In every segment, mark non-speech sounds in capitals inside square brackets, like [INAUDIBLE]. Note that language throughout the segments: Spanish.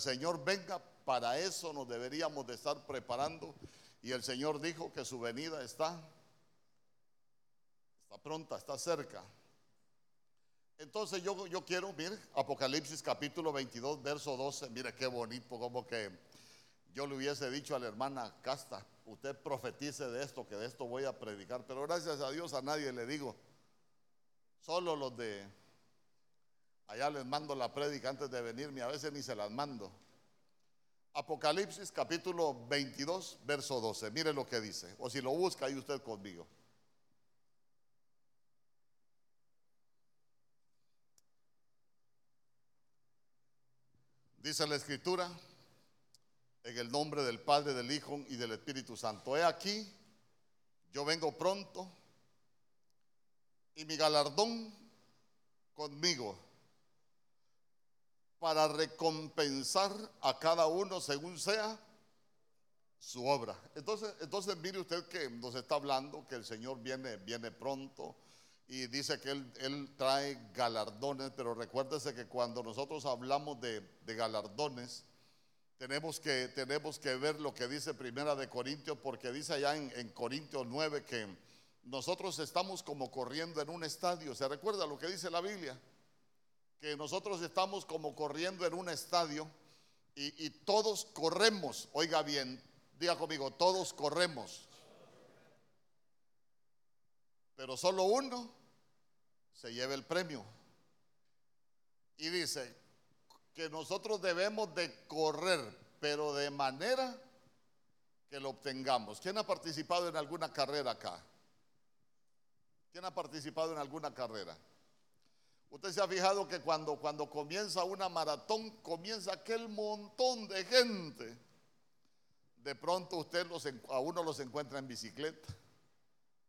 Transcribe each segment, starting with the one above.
Señor venga, para eso nos deberíamos de estar preparando. Y el Señor dijo que su venida está, está pronta, está cerca. Entonces yo, yo quiero, mire, Apocalipsis capítulo 22, verso 12, mire qué bonito, como que yo le hubiese dicho a la hermana Casta, usted profetice de esto, que de esto voy a predicar, pero gracias a Dios a nadie le digo, solo los de allá les mando la prédica antes de venirme, a veces ni se las mando. Apocalipsis capítulo 22, verso 12, mire lo que dice, o si lo busca ahí usted conmigo. Dice la escritura, en el nombre del Padre, del Hijo y del Espíritu Santo. He aquí, yo vengo pronto y mi galardón conmigo para recompensar a cada uno según sea su obra. Entonces, entonces mire usted que nos está hablando que el Señor viene, viene pronto y dice que él, trae galardones, pero recuérdese que cuando nosotros hablamos de, galardones, tenemos que, tenemos que ver lo que dice Primera de Corintios, porque dice allá en, en Corintios 9 que nosotros estamos como corriendo en un estadio. ¿Se recuerda lo que dice la Biblia? Que nosotros estamos como corriendo en un estadio y, todos corremos. Oiga bien, diga conmigo, todos corremos. Pero solo uno se lleve el premio. Y dice que nosotros debemos de correr, pero de manera que lo obtengamos. ¿Quién ha participado en alguna carrera acá? ¿Quién ha participado en alguna carrera? Usted se ha fijado que cuando, cuando comienza una maratón, comienza aquel montón de gente. De pronto usted los, a uno los encuentra en bicicleta,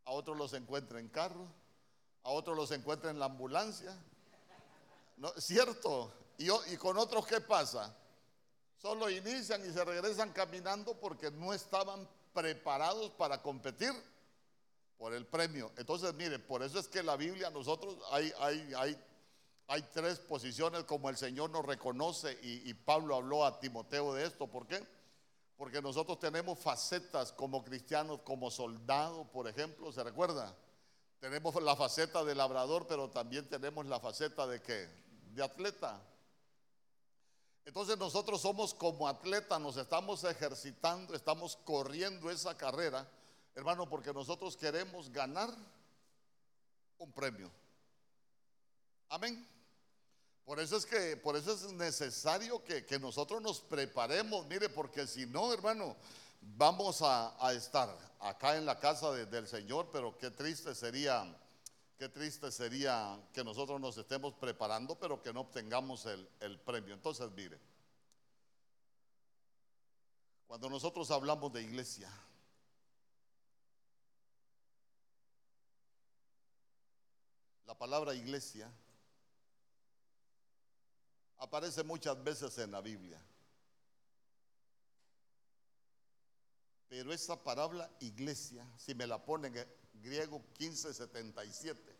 a otros los encuentra en carro, a otros los encuentra en la ambulancia. ¿Cierto? Y, y con otros, ¿qué pasa? Solo inician y se regresan caminando porque no estaban preparados para competir por el premio. Entonces, mire, por eso es que la Biblia, nosotros hay, hay, hay, hay tres posiciones como el Señor nos reconoce y, Pablo habló a Timoteo de esto. ¿Por qué? Porque nosotros tenemos facetas como cristianos, como soldado, por ejemplo, ¿se recuerda? Tenemos la faceta de labrador, pero también tenemos la faceta de qué? De atleta. Entonces nosotros somos como atleta, nos estamos ejercitando, estamos corriendo esa carrera, hermano, porque nosotros queremos ganar un premio. Amén. Por eso es que, por eso es necesario que, que nosotros nos preparemos, mire, porque si no, hermano, vamos a, estar acá en la casa del Señor, pero qué triste sería, qué triste sería que nosotros nos estemos preparando, pero que no obtengamos el, el premio. Entonces, mire, cuando nosotros hablamos de iglesia, la palabra iglesia aparece muchas veces en la Biblia. Pero esa palabra iglesia, si me la ponen en griego 1577,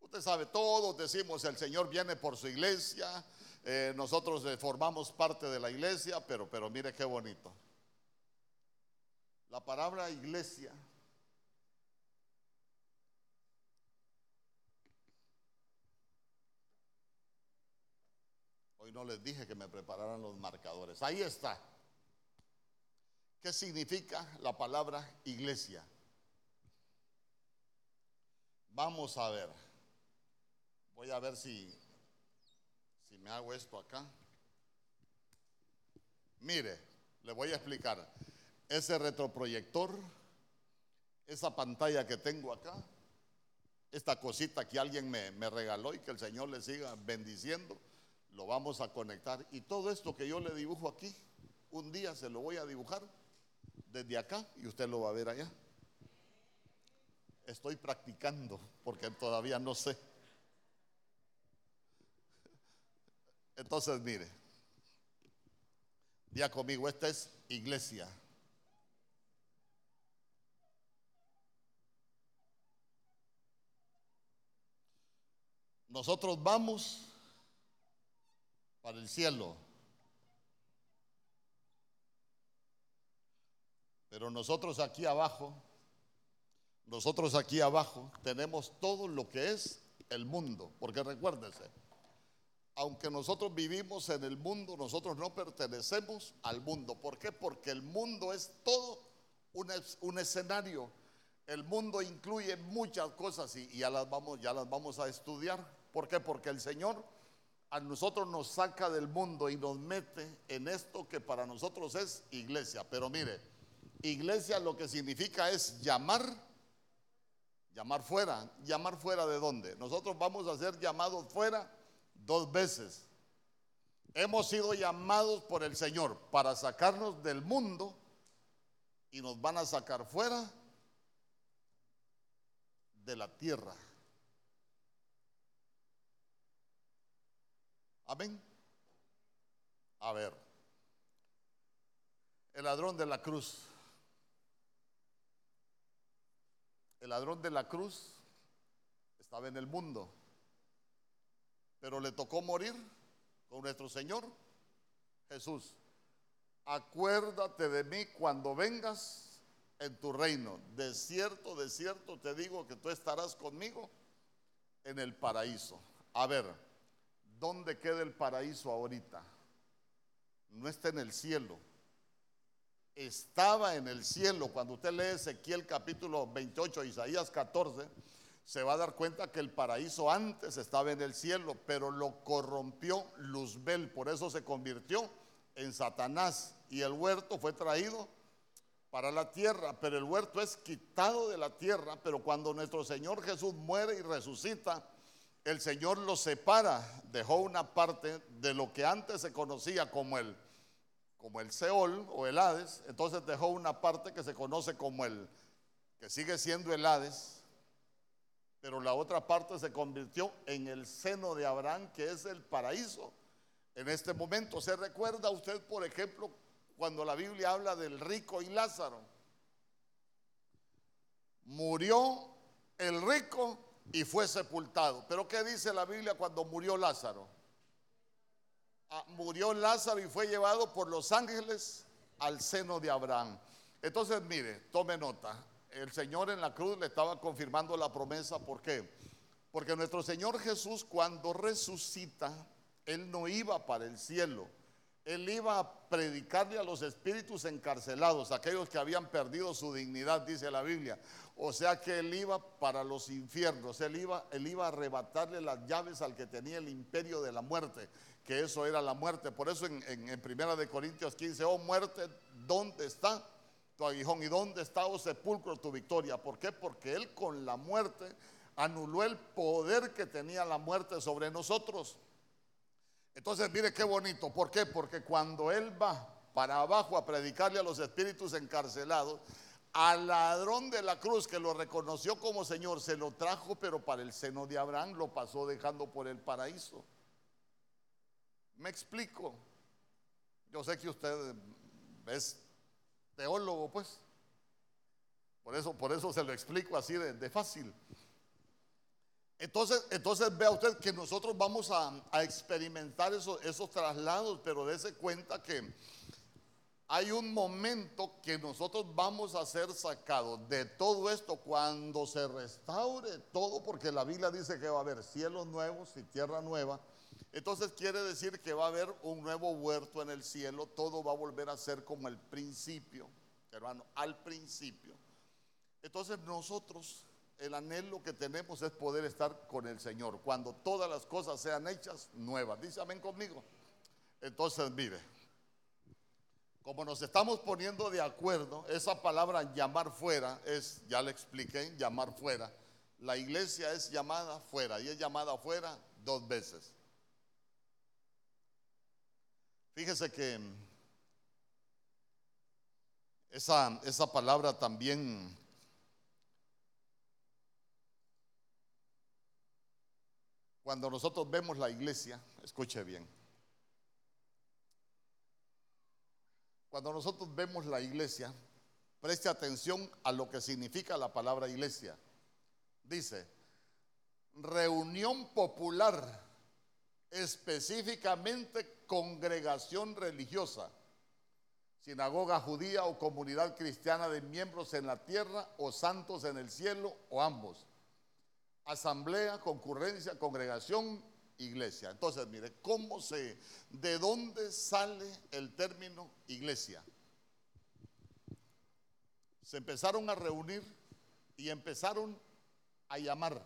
usted sabe, todos decimos el Señor viene por su iglesia, eh, nosotros eh, formamos parte de la iglesia, pero, pero mire qué bonito. La palabra iglesia no les dije que me prepararan los marcadores. Ahí está. ¿Qué significa la palabra iglesia? Vamos a ver. Voy a ver si, si me hago esto acá. Mire, le voy a explicar. Ese retroproyector, esa pantalla que tengo acá, esta cosita que alguien me, me regaló y que el Señor le siga bendiciendo lo vamos a conectar. Y todo esto que yo le dibujo aquí, un día se lo voy a dibujar desde acá y usted lo va a ver allá. Estoy practicando porque todavía no sé. Entonces, mire, ya conmigo, esta es iglesia. nosotros vamos para el cielo. Pero nosotros aquí abajo, nosotros aquí abajo tenemos todo lo que es el mundo. Porque recuérdese, aunque nosotros vivimos en el mundo, nosotros no pertenecemos al mundo. ¿Por qué? Porque el mundo es todo un, escenario. El mundo incluye muchas cosas y, ya, las vamos, ya las vamos a estudiar. ¿Por qué? Porque el Señor a nosotros nos saca del mundo y nos mete en esto que para nosotros es iglesia. Pero mire, iglesia lo que significa es llamar, llamar fuera. ¿Llamar fuera de dónde? Nosotros vamos a ser llamados fuera dos veces. Hemos sido llamados por el Señor para sacarnos del mundo y nos van a sacar fuera de la tierra. Amén. A ver, el ladrón de la cruz. El ladrón de la cruz estaba en el mundo, pero le tocó morir con nuestro Señor Jesús. Acuérdate de mí cuando vengas en tu reino. De cierto, de cierto te digo que tú estarás conmigo en el paraíso. A ver. ¿Dónde queda el paraíso ahorita? No está en el cielo. Estaba en el cielo. Cuando usted lee Ezequiel capítulo 28, Isaías 14, se va a dar cuenta que el paraíso antes estaba en el cielo, pero lo corrompió Luzbel. Por eso se convirtió en Satanás. Y el huerto fue traído para la tierra, pero el huerto es quitado de la tierra. Pero cuando nuestro Señor Jesús muere y resucita, el Señor lo separa, dejó una parte de lo que antes se conocía como el, como el Seol o el Hades, entonces dejó una parte que se conoce como el, que sigue siendo el Hades, pero la otra parte se convirtió en el seno de Abraham, que es el paraíso. En este momento, ¿se recuerda usted, por ejemplo, cuando la Biblia habla del rico y Lázaro? Murió el rico y fue sepultado. Pero ¿qué dice la Biblia cuando murió Lázaro? Ah, murió Lázaro y fue llevado por los ángeles al seno de Abraham. Entonces, mire, tome nota. El Señor en la cruz le estaba confirmando la promesa. ¿Por qué? Porque nuestro Señor Jesús cuando resucita, Él no iba para el cielo. Él iba a predicarle a los espíritus encarcelados, aquellos que habían perdido su dignidad, dice la Biblia. O sea que él iba para los infiernos, él iba, él iba a arrebatarle las llaves al que tenía el imperio de la muerte, que eso era la muerte. Por eso en, en, Primera de Corintios 15, oh muerte, ¿dónde está tu aguijón? ¿Y dónde está, oh sepulcro, tu victoria? ¿Por qué? Porque él con la muerte anuló el poder que tenía la muerte sobre nosotros. Entonces, mire qué bonito. ¿Por qué? Porque cuando él va para abajo a predicarle a los espíritus encarcelados, al ladrón de la cruz que lo reconoció como Señor, se lo trajo, pero para el seno de Abraham lo pasó dejando por el paraíso. Me explico. Yo sé que usted es teólogo, pues. Por eso, por eso se lo explico así de, fácil. Entonces, entonces vea usted que nosotros vamos a, experimentar esos, esos traslados, pero dése cuenta que hay un momento que nosotros vamos a ser sacados de todo esto cuando se restaure todo, porque la Biblia dice que va a haber cielos nuevos y tierra nueva. Entonces quiere decir que va a haber un nuevo huerto en el cielo, todo va a volver a ser como el principio, hermano, al principio. Entonces nosotros, el anhelo que tenemos es poder estar con el Señor, cuando todas las cosas sean hechas nuevas. Dice amén conmigo. Entonces, mire, como nos estamos poniendo de acuerdo, esa palabra llamar fuera es, ya le expliqué, llamar fuera. La iglesia es llamada fuera y es llamada fuera dos veces. Fíjese que esa, esa palabra también cuando nosotros vemos la iglesia, escuche bien, Cuando nosotros vemos la iglesia, preste atención a lo que significa la palabra iglesia. Dice, reunión popular, específicamente congregación religiosa, sinagoga judía o comunidad cristiana de miembros en la tierra o santos en el cielo o ambos. Asamblea, concurrencia, congregación, iglesia. Entonces, mire, ¿cómo se, de dónde sale el término iglesia? Se empezaron a reunir y empezaron a llamar.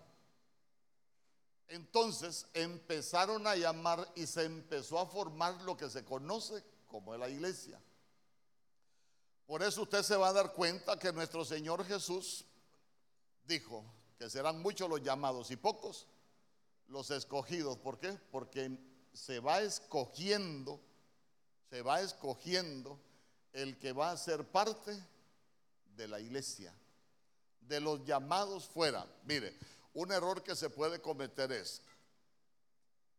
Entonces empezaron a llamar y se empezó a formar lo que se conoce como la iglesia. Por eso usted se va a dar cuenta que nuestro Señor Jesús dijo que serán muchos los llamados y pocos los escogidos. ¿Por qué? Porque se va escogiendo, se va escogiendo el que va a ser parte de la iglesia, de los llamados fuera. Mire, un error que se puede cometer es,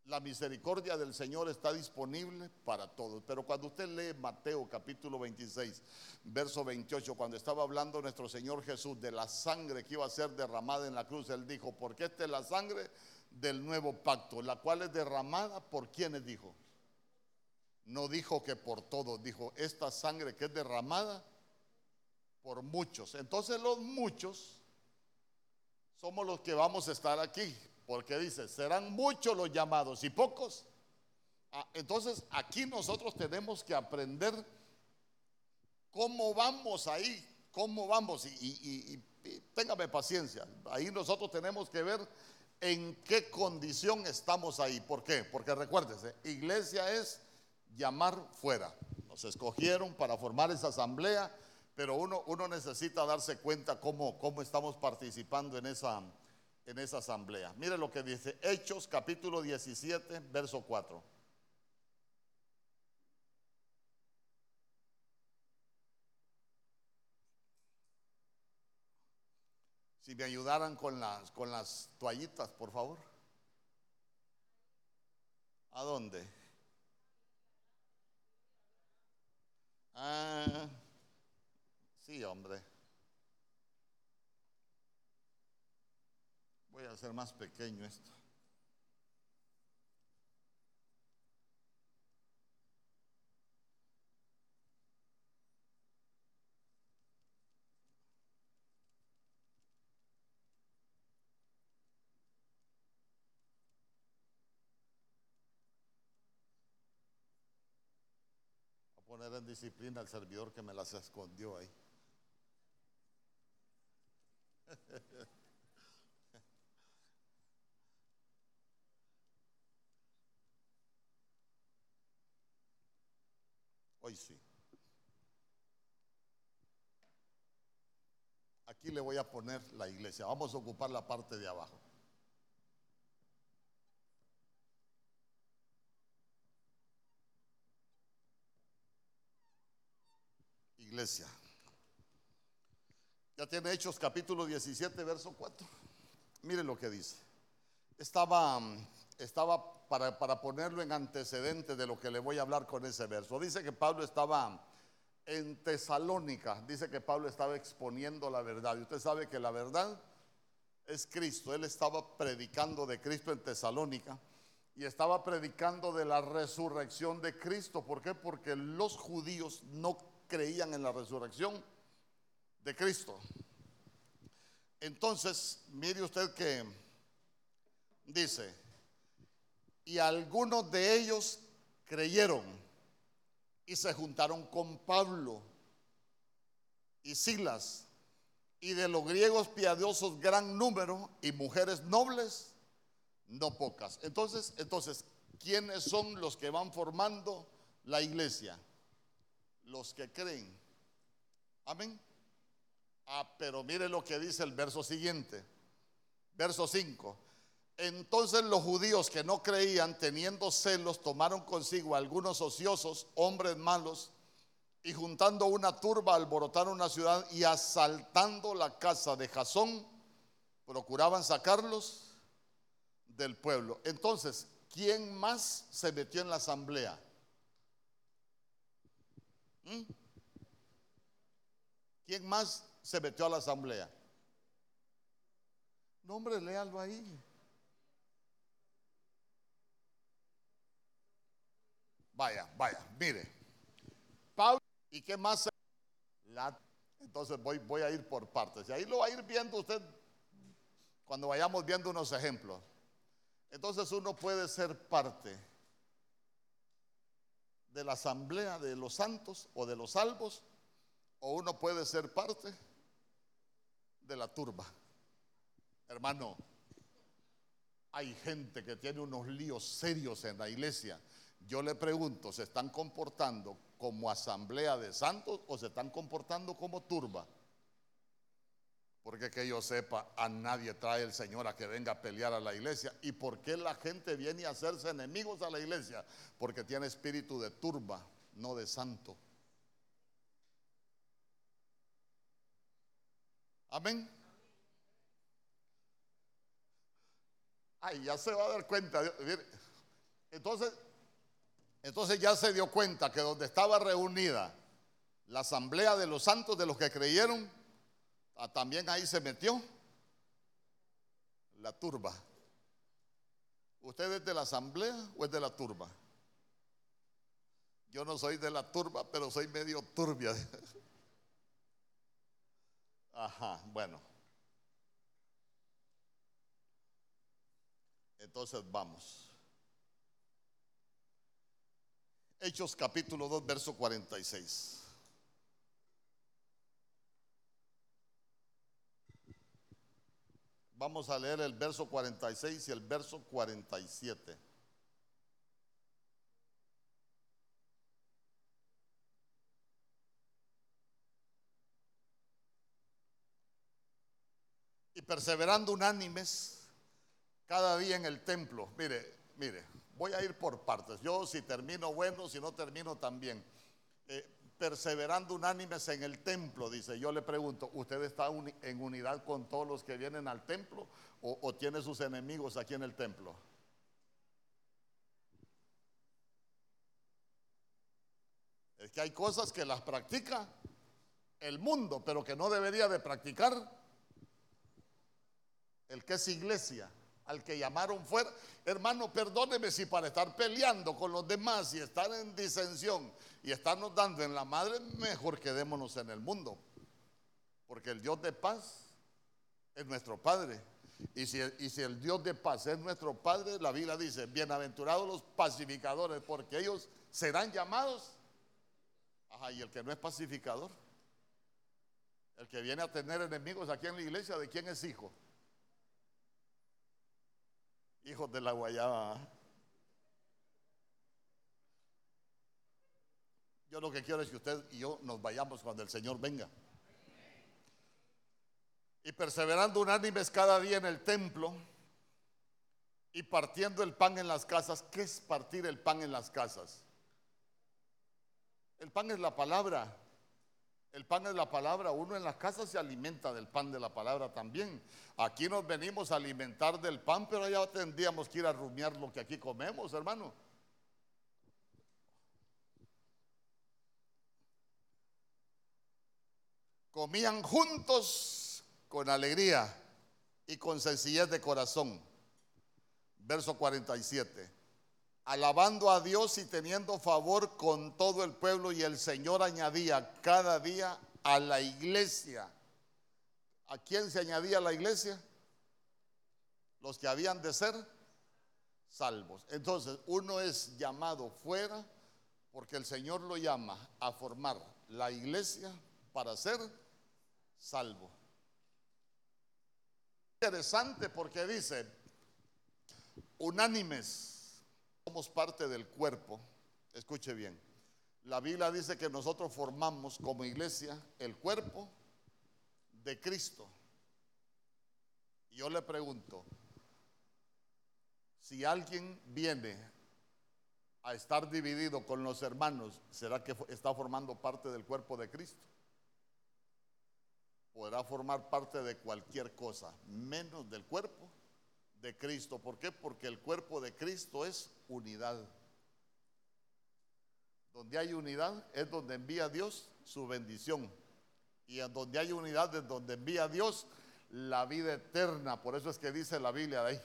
la misericordia del Señor está disponible para todos. Pero cuando usted lee Mateo capítulo 26, verso 28, cuando estaba hablando nuestro Señor Jesús de la sangre que iba a ser derramada en la cruz, Él dijo, porque esta es la sangre del nuevo pacto, la cual es derramada por quienes dijo. No dijo que por todos, dijo, esta sangre que es derramada por muchos. Entonces los muchos somos los que vamos a estar aquí, porque dice, serán muchos los llamados y pocos. Ah, entonces aquí nosotros tenemos que aprender cómo vamos ahí, cómo vamos, y, téngame paciencia, ahí nosotros tenemos que ver en qué condición estamos ahí. ¿Por qué? Porque recuérdese, iglesia es llamar fuera. Nos escogieron para formar esa asamblea, pero uno, uno necesita darse cuenta cómo, cómo estamos participando en esa, en esa asamblea. Mire lo que dice Hechos capítulo 17, verso 4. Si me ayudaran con las, con las toallitas, por favor. ¿A dónde? Ah, sí, hombre. Voy a hacer más pequeño esto. poner en disciplina al servidor que me las escondió ahí. [LAUGHS] Hoy sí. Aquí le voy a poner la iglesia. Vamos a ocupar la parte de abajo. Iglesia. Ya tiene Hechos capítulo 17, verso 4. Mire lo que dice. Estaba, estaba para, para ponerlo en antecedente de lo que le voy a hablar con ese verso. Dice que Pablo estaba en Tesalónica. Dice que Pablo estaba exponiendo la verdad. Y usted sabe que la verdad es Cristo. Él estaba predicando de Cristo en Tesalónica y estaba predicando de la resurrección de Cristo. ¿Por qué? Porque los judíos no creían en la resurrección de Cristo. Entonces, mire usted que dice, y algunos de ellos creyeron y se juntaron con Pablo y Silas, y de los griegos piadosos gran número y mujeres nobles no pocas. Entonces, entonces, ¿quiénes son los que van formando la iglesia? los que creen. Amén. Ah, pero mire lo que dice el verso siguiente. Verso 5. Entonces los judíos que no creían, teniendo celos, tomaron consigo algunos ociosos, hombres malos, y juntando una turba alborotaron una ciudad y asaltando la casa de Jasón, procuraban sacarlos del pueblo. Entonces, ¿quién más se metió en la asamblea? ¿Mm? ¿Quién más se metió a la asamblea? No, hombre, léalo ahí. Vaya, vaya, mire. Pablo, ¿y qué más? La, entonces voy, voy a ir por partes. Y ahí lo va a ir viendo usted cuando vayamos viendo unos ejemplos. Entonces uno puede ser parte de la asamblea de los santos o de los salvos, o uno puede ser parte de la turba. Hermano, hay gente que tiene unos líos serios en la iglesia. Yo le pregunto, ¿se están comportando como asamblea de santos o se están comportando como turba? Porque que yo sepa, a nadie trae el Señor a que venga a pelear a la iglesia. ¿Y por qué la gente viene a hacerse enemigos a la iglesia? Porque tiene espíritu de turba, no de santo. Amén. Ay, ya se va a dar cuenta. Entonces, entonces ya se dio cuenta que donde estaba reunida la asamblea de los santos, de los que creyeron, ah, también ahí se metió la turba. ¿Usted es de la asamblea o es de la turba? Yo no soy de la turba, pero soy medio turbia. [LAUGHS] Ajá, bueno. Entonces vamos. Hechos capítulo 2, verso 46. Vamos a leer el verso 46 y el verso 47. Y perseverando unánimes cada día en el templo. Mire, mire, voy a ir por partes. Yo si termino bueno, si no termino también. Eh, perseverando unánimes en el templo, dice. Yo le pregunto, ¿usted está en unidad con todos los que vienen al templo o, o tiene sus enemigos aquí en el templo? Es que hay cosas que las practica el mundo, pero que no debería de practicar el que es iglesia al que llamaron fuera. Hermano, perdóneme si para estar peleando con los demás y estar en disensión y estarnos dando en la madre, mejor quedémonos en el mundo. Porque el Dios de paz es nuestro Padre. Y si, y si el Dios de paz es nuestro Padre, la Biblia dice, bienaventurados los pacificadores, porque ellos serán llamados. Ajá, y el que no es pacificador, el que viene a tener enemigos aquí en la iglesia, ¿de quién es hijo? Hijos de la guayaba. Yo lo que quiero es que usted y yo nos vayamos cuando el Señor venga. Y perseverando unánimes cada día en el templo y partiendo el pan en las casas. ¿Qué es partir el pan en las casas? El pan es la palabra. El pan es la palabra. Uno en la casa se alimenta del pan de la palabra también. Aquí nos venimos a alimentar del pan, pero ya tendríamos que ir a rumiar lo que aquí comemos, hermano. Comían juntos con alegría y con sencillez de corazón. Verso 47 alabando a Dios y teniendo favor con todo el pueblo y el Señor añadía cada día a la iglesia. ¿A quién se añadía la iglesia? Los que habían de ser salvos. Entonces, uno es llamado fuera porque el Señor lo llama a formar la iglesia para ser salvo. Interesante porque dice, unánimes somos parte del cuerpo, escuche bien, la Biblia dice que nosotros formamos como iglesia el cuerpo de Cristo. Yo le pregunto, si alguien viene a estar dividido con los hermanos, ¿será que está formando parte del cuerpo de Cristo? Podrá formar parte de cualquier cosa, menos del cuerpo Cristo. ¿Por qué? Porque el cuerpo de Cristo es unidad. Donde hay unidad es donde envía Dios su bendición. Y donde hay unidad es donde envía Dios la vida eterna. Por eso es que dice la Biblia de ahí.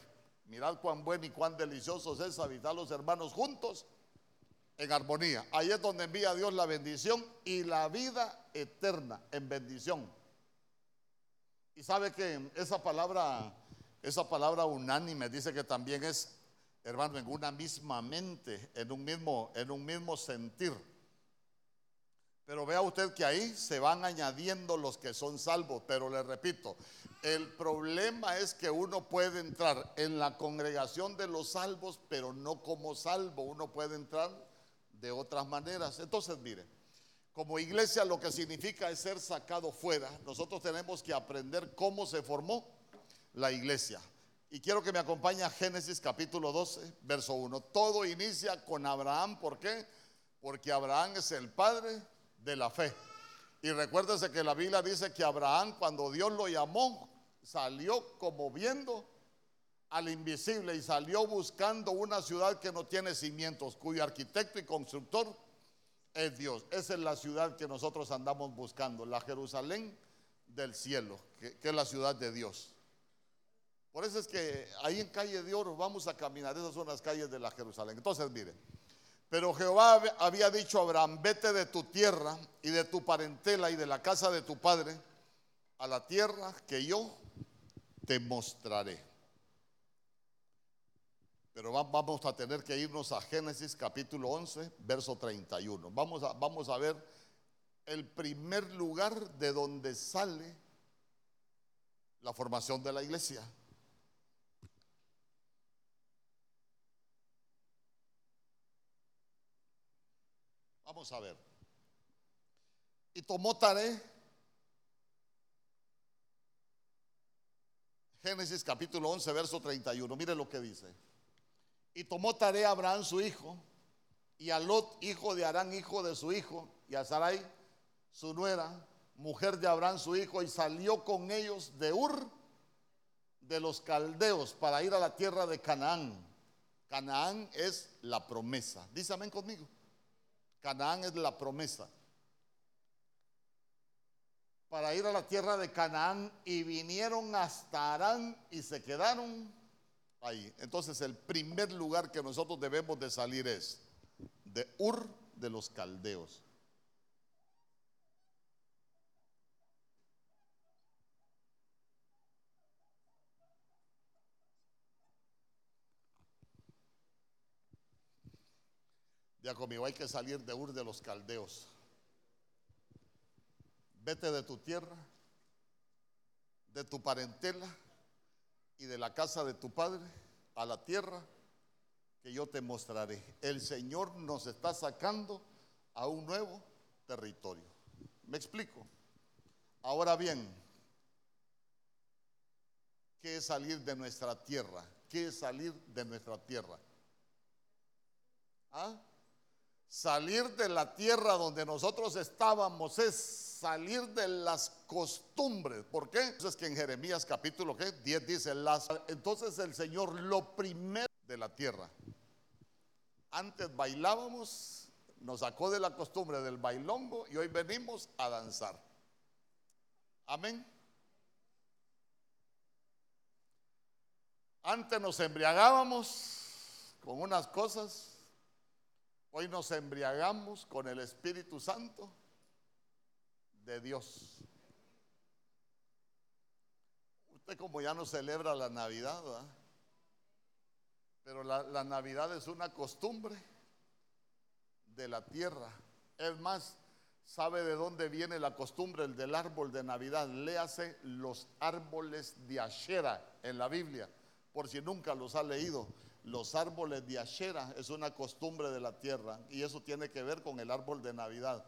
Mirad cuán bueno y cuán delicioso es habitar los hermanos juntos en armonía. Ahí es donde envía Dios la bendición y la vida eterna en bendición. Y sabe que esa palabra, esa palabra unánime dice que también es, hermano, en una misma mente, en un mismo, en un mismo sentir. Pero vea usted que ahí se van añadiendo los que son salvos. Pero le repito, el problema es que uno puede entrar en la congregación de los salvos, pero no como salvo. Uno puede entrar de otras maneras. Entonces, mire, como iglesia lo que significa es ser sacado fuera. Nosotros tenemos que aprender cómo se formó la iglesia. Y quiero que me acompañe a Génesis capítulo 12, verso 1. Todo inicia con Abraham. ¿Por qué? Porque Abraham es el padre de la fe. Y recuérdese que la Biblia dice que Abraham cuando Dios lo llamó salió como viendo al invisible y salió buscando una ciudad que no tiene cimientos, cuyo arquitecto y constructor es Dios. Esa es la ciudad que nosotros andamos buscando, la Jerusalén del cielo, que, que, es la ciudad de Dios. Por eso es que ahí en calle de oro vamos a caminar, esas son las calles de la Jerusalén. Entonces, mire, pero Jehová había dicho a Abraham, vete de tu tierra y de tu parentela y de la casa de tu padre a la tierra que yo te mostraré. Pero vamos a tener que irnos a Génesis capítulo 11, verso 31. Vamos a, vamos a ver el primer lugar de donde sale la formación de la iglesia. Vamos a ver. Y tomó Taré, Génesis capítulo 11, verso 31. Mire lo que dice. Y tomó Taré a Abraham su hijo, y a Lot, hijo de Arán, hijo de su hijo, y a Sarai, su nuera, mujer de Abraham su hijo, y salió con ellos de Ur de los caldeos para ir a la tierra de Canaán. Canaán es la promesa. Dice amén conmigo. Canaán es la promesa. Para ir a la tierra de Canaán y vinieron hasta Arán y se quedaron ahí. Entonces el primer lugar que nosotros debemos de salir es de Ur de los Caldeos. Ya conmigo hay que salir de Ur de los Caldeos. Vete de tu tierra, de tu parentela y de la casa de tu padre a la tierra que yo te mostraré. El Señor nos está sacando a un nuevo territorio. ¿Me explico? Ahora bien, ¿qué es salir de nuestra tierra? ¿Qué es salir de nuestra tierra? ¿Ah? Salir de la tierra donde nosotros estábamos es salir de las costumbres. ¿Por qué? Entonces que en Jeremías capítulo 10 dice, las, entonces el Señor lo primero de la tierra. Antes bailábamos, nos sacó de la costumbre del bailongo y hoy venimos a danzar. Amén. Antes nos embriagábamos con unas cosas Hoy nos embriagamos con el Espíritu Santo de Dios. Usted como ya no celebra la Navidad, pero la, Navidad es una costumbre de la tierra. Es más, ¿sabe de dónde viene la costumbre el del árbol de Navidad? Léase los árboles de Ashera en la Biblia, por si nunca los ha leído los árboles de Ashera es una costumbre de la tierra y eso tiene que ver con el árbol de Navidad.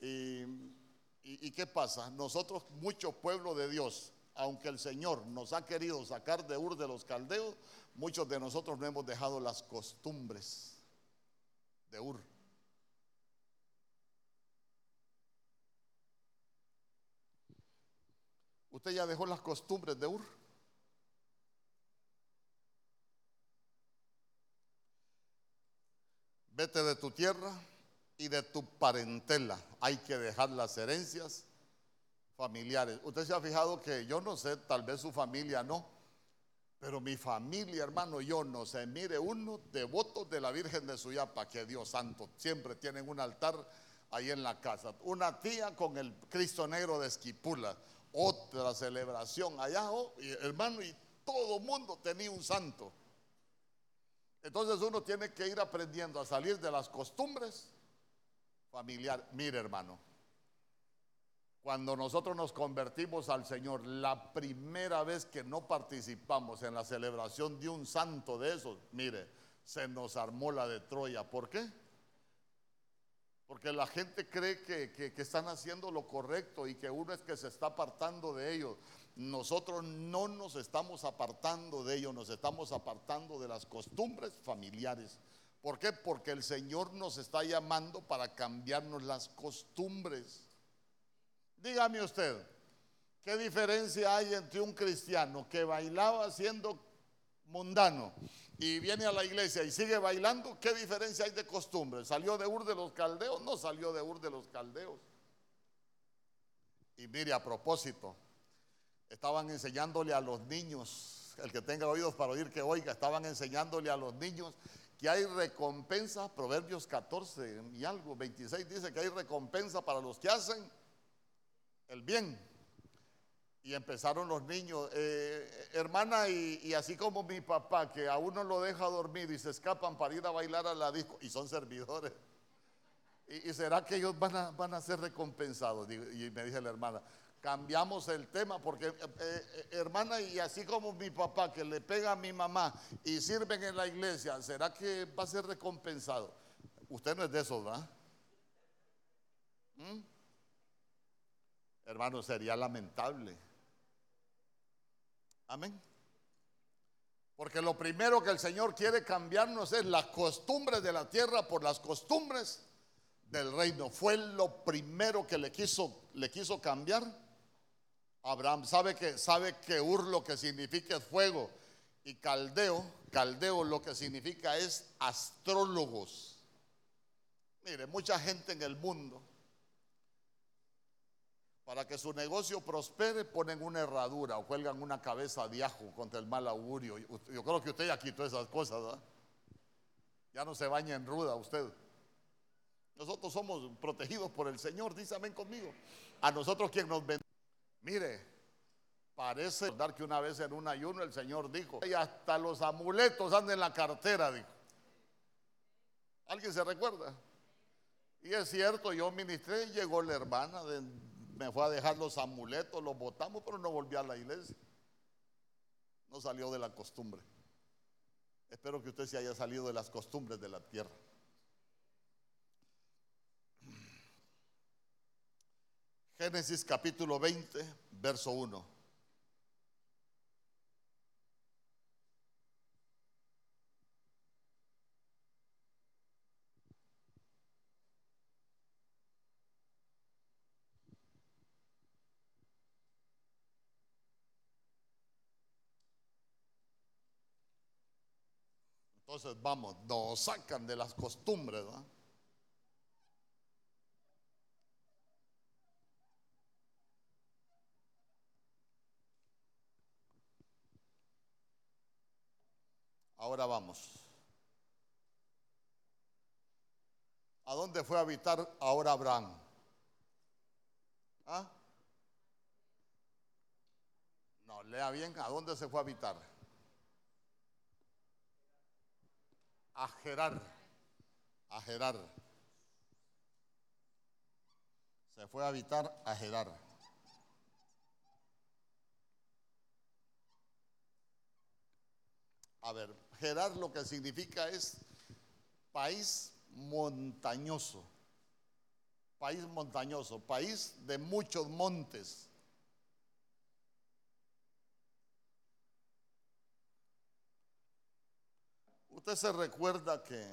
Y, qué pasa? Nosotros, mucho pueblo de Dios, aunque el Señor nos ha querido sacar de Ur de los caldeos, muchos de nosotros no hemos dejado las costumbres de Ur. ¿Usted ya dejó las costumbres de Ur? Vete de tu tierra y de tu parentela. Hay que dejar las herencias familiares. Usted se ha fijado que yo no sé, tal vez su familia no, Pero mi familia, hermano, yo no sé, mire, uno devotos de la Virgen de Suyapa, que Dios santo, siempre tienen un altar ahí en la casa. Una tía con el Cristo Negro de Esquipula, otra celebración allá, oh, hermano, y todo mundo tenía un santo. Entonces uno tiene que ir aprendiendo a salir de las costumbres familiares. Mire, hermano, cuando nosotros nos convertimos al Señor, la primera vez que no participamos en la celebración de un santo de esos, mire, se nos armó la de Troya. ¿Por qué? Porque la gente cree que, están haciendo lo correcto y que uno es que se está apartando de ellos. Nosotros no nos estamos apartando de ellos, nos estamos apartando de las costumbres familiares. ¿Por qué? Porque el Señor nos está llamando para cambiarnos las costumbres. Dígame usted, ¿qué diferencia hay entre un cristiano que bailaba siendo mundano y viene a la iglesia y sigue bailando? ¿Qué diferencia hay de costumbre? ¿Salió de Ur de los Caldeos? No salió de Ur de los Caldeos. Y mire, a propósito, estaban enseñándole a los niños, el que tenga oídos para oír que oiga, estaban enseñándole a los niños que hay recompensa, Proverbios 14 y algo, 26 dice que hay recompensa para los que hacen el bien. Y empezaron los niños, eh, hermana, y, así como mi papá, que a uno lo deja dormir y se escapan para ir a bailar a la disco, y son servidores. ¿Y, será que ellos van a, van a ser recompensados? Y me dice la hermana, cambiamos el tema, porque eh, eh, hermana, y así como mi papá, que le pega a mi mamá y sirven en la iglesia, ¿será que va a ser recompensado? Usted no es de esos, ¿verdad? ¿Mm? Hermano, sería lamentable. Amén. Porque lo primero que el Señor quiere cambiarnos es las costumbres de la tierra por las costumbres del reino. Fue lo primero que le quiso, le quiso cambiar. Abraham sabe que, sabe que Ur lo que significa es fuego y caldeo, caldeo lo que significa es astrólogos. Mire, mucha gente en el mundo para que su negocio prospere, ponen una herradura o cuelgan una cabeza de ajo contra el mal augurio. Yo creo que usted ya quitó esas cosas. Ya no se baña en ruda usted. Nosotros somos protegidos por el Señor, dice amén conmigo. A nosotros quien nos bendice. Mire, parece dar que una vez en un ayuno el Señor dijo, y hasta los amuletos andan en la cartera, dijo. ¿Alguien se recuerda? Y es cierto, yo ministré, llegó la hermana me fue a dejar los amuletos, los botamos, pero no volví a la iglesia. No salió de la costumbre. Espero que usted se haya salido de las costumbres de la tierra. Génesis capítulo 20, verso 1. Entonces, vamos, nos sacan de las costumbres. Ahora vamos. ¿A dónde fue a habitar ahora Abraham? ¿Ah? No, lea bien, ¿a dónde se fue a habitar? a Gerar, a Gerar. Se fue a habitar a Gerar. A ver, Gerar lo que significa es país montañoso, país montañoso, país de muchos montes. Usted se recuerda que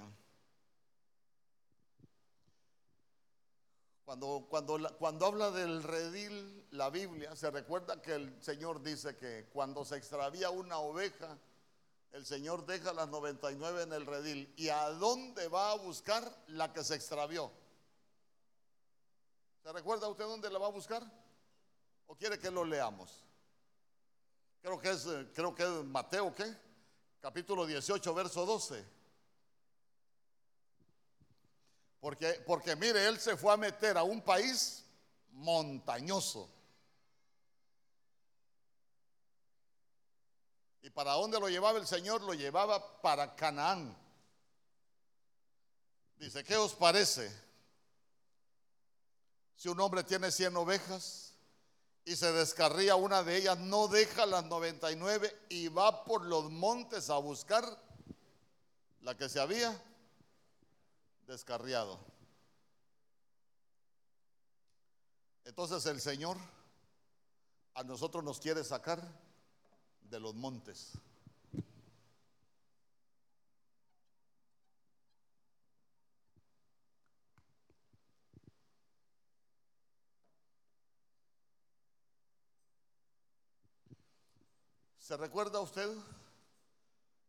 cuando, cuando, cuando habla del redil, la Biblia, se recuerda que el Señor dice que cuando se extravía una oveja, el Señor deja las 99 en el redil. ¿Y a dónde va a buscar la que se extravió? ¿Se recuerda usted dónde la va a buscar? ¿O quiere que lo leamos? Creo que es, eh, creo que es Mateo, ¿qué? Capítulo 18, verso 12. Porque, porque mire, él se fue a meter a un país montañoso. ¿Y para dónde lo llevaba el Señor? Lo llevaba para Canaán. Dice, ¿qué os parece? Si un hombre tiene 100 ovejas y se descarría una de ellas, no deja las 99 y va por los montes a buscar la que se había descarriado. Entonces el Señor a nosotros nos quiere sacar de los montes. ¿Se recuerda usted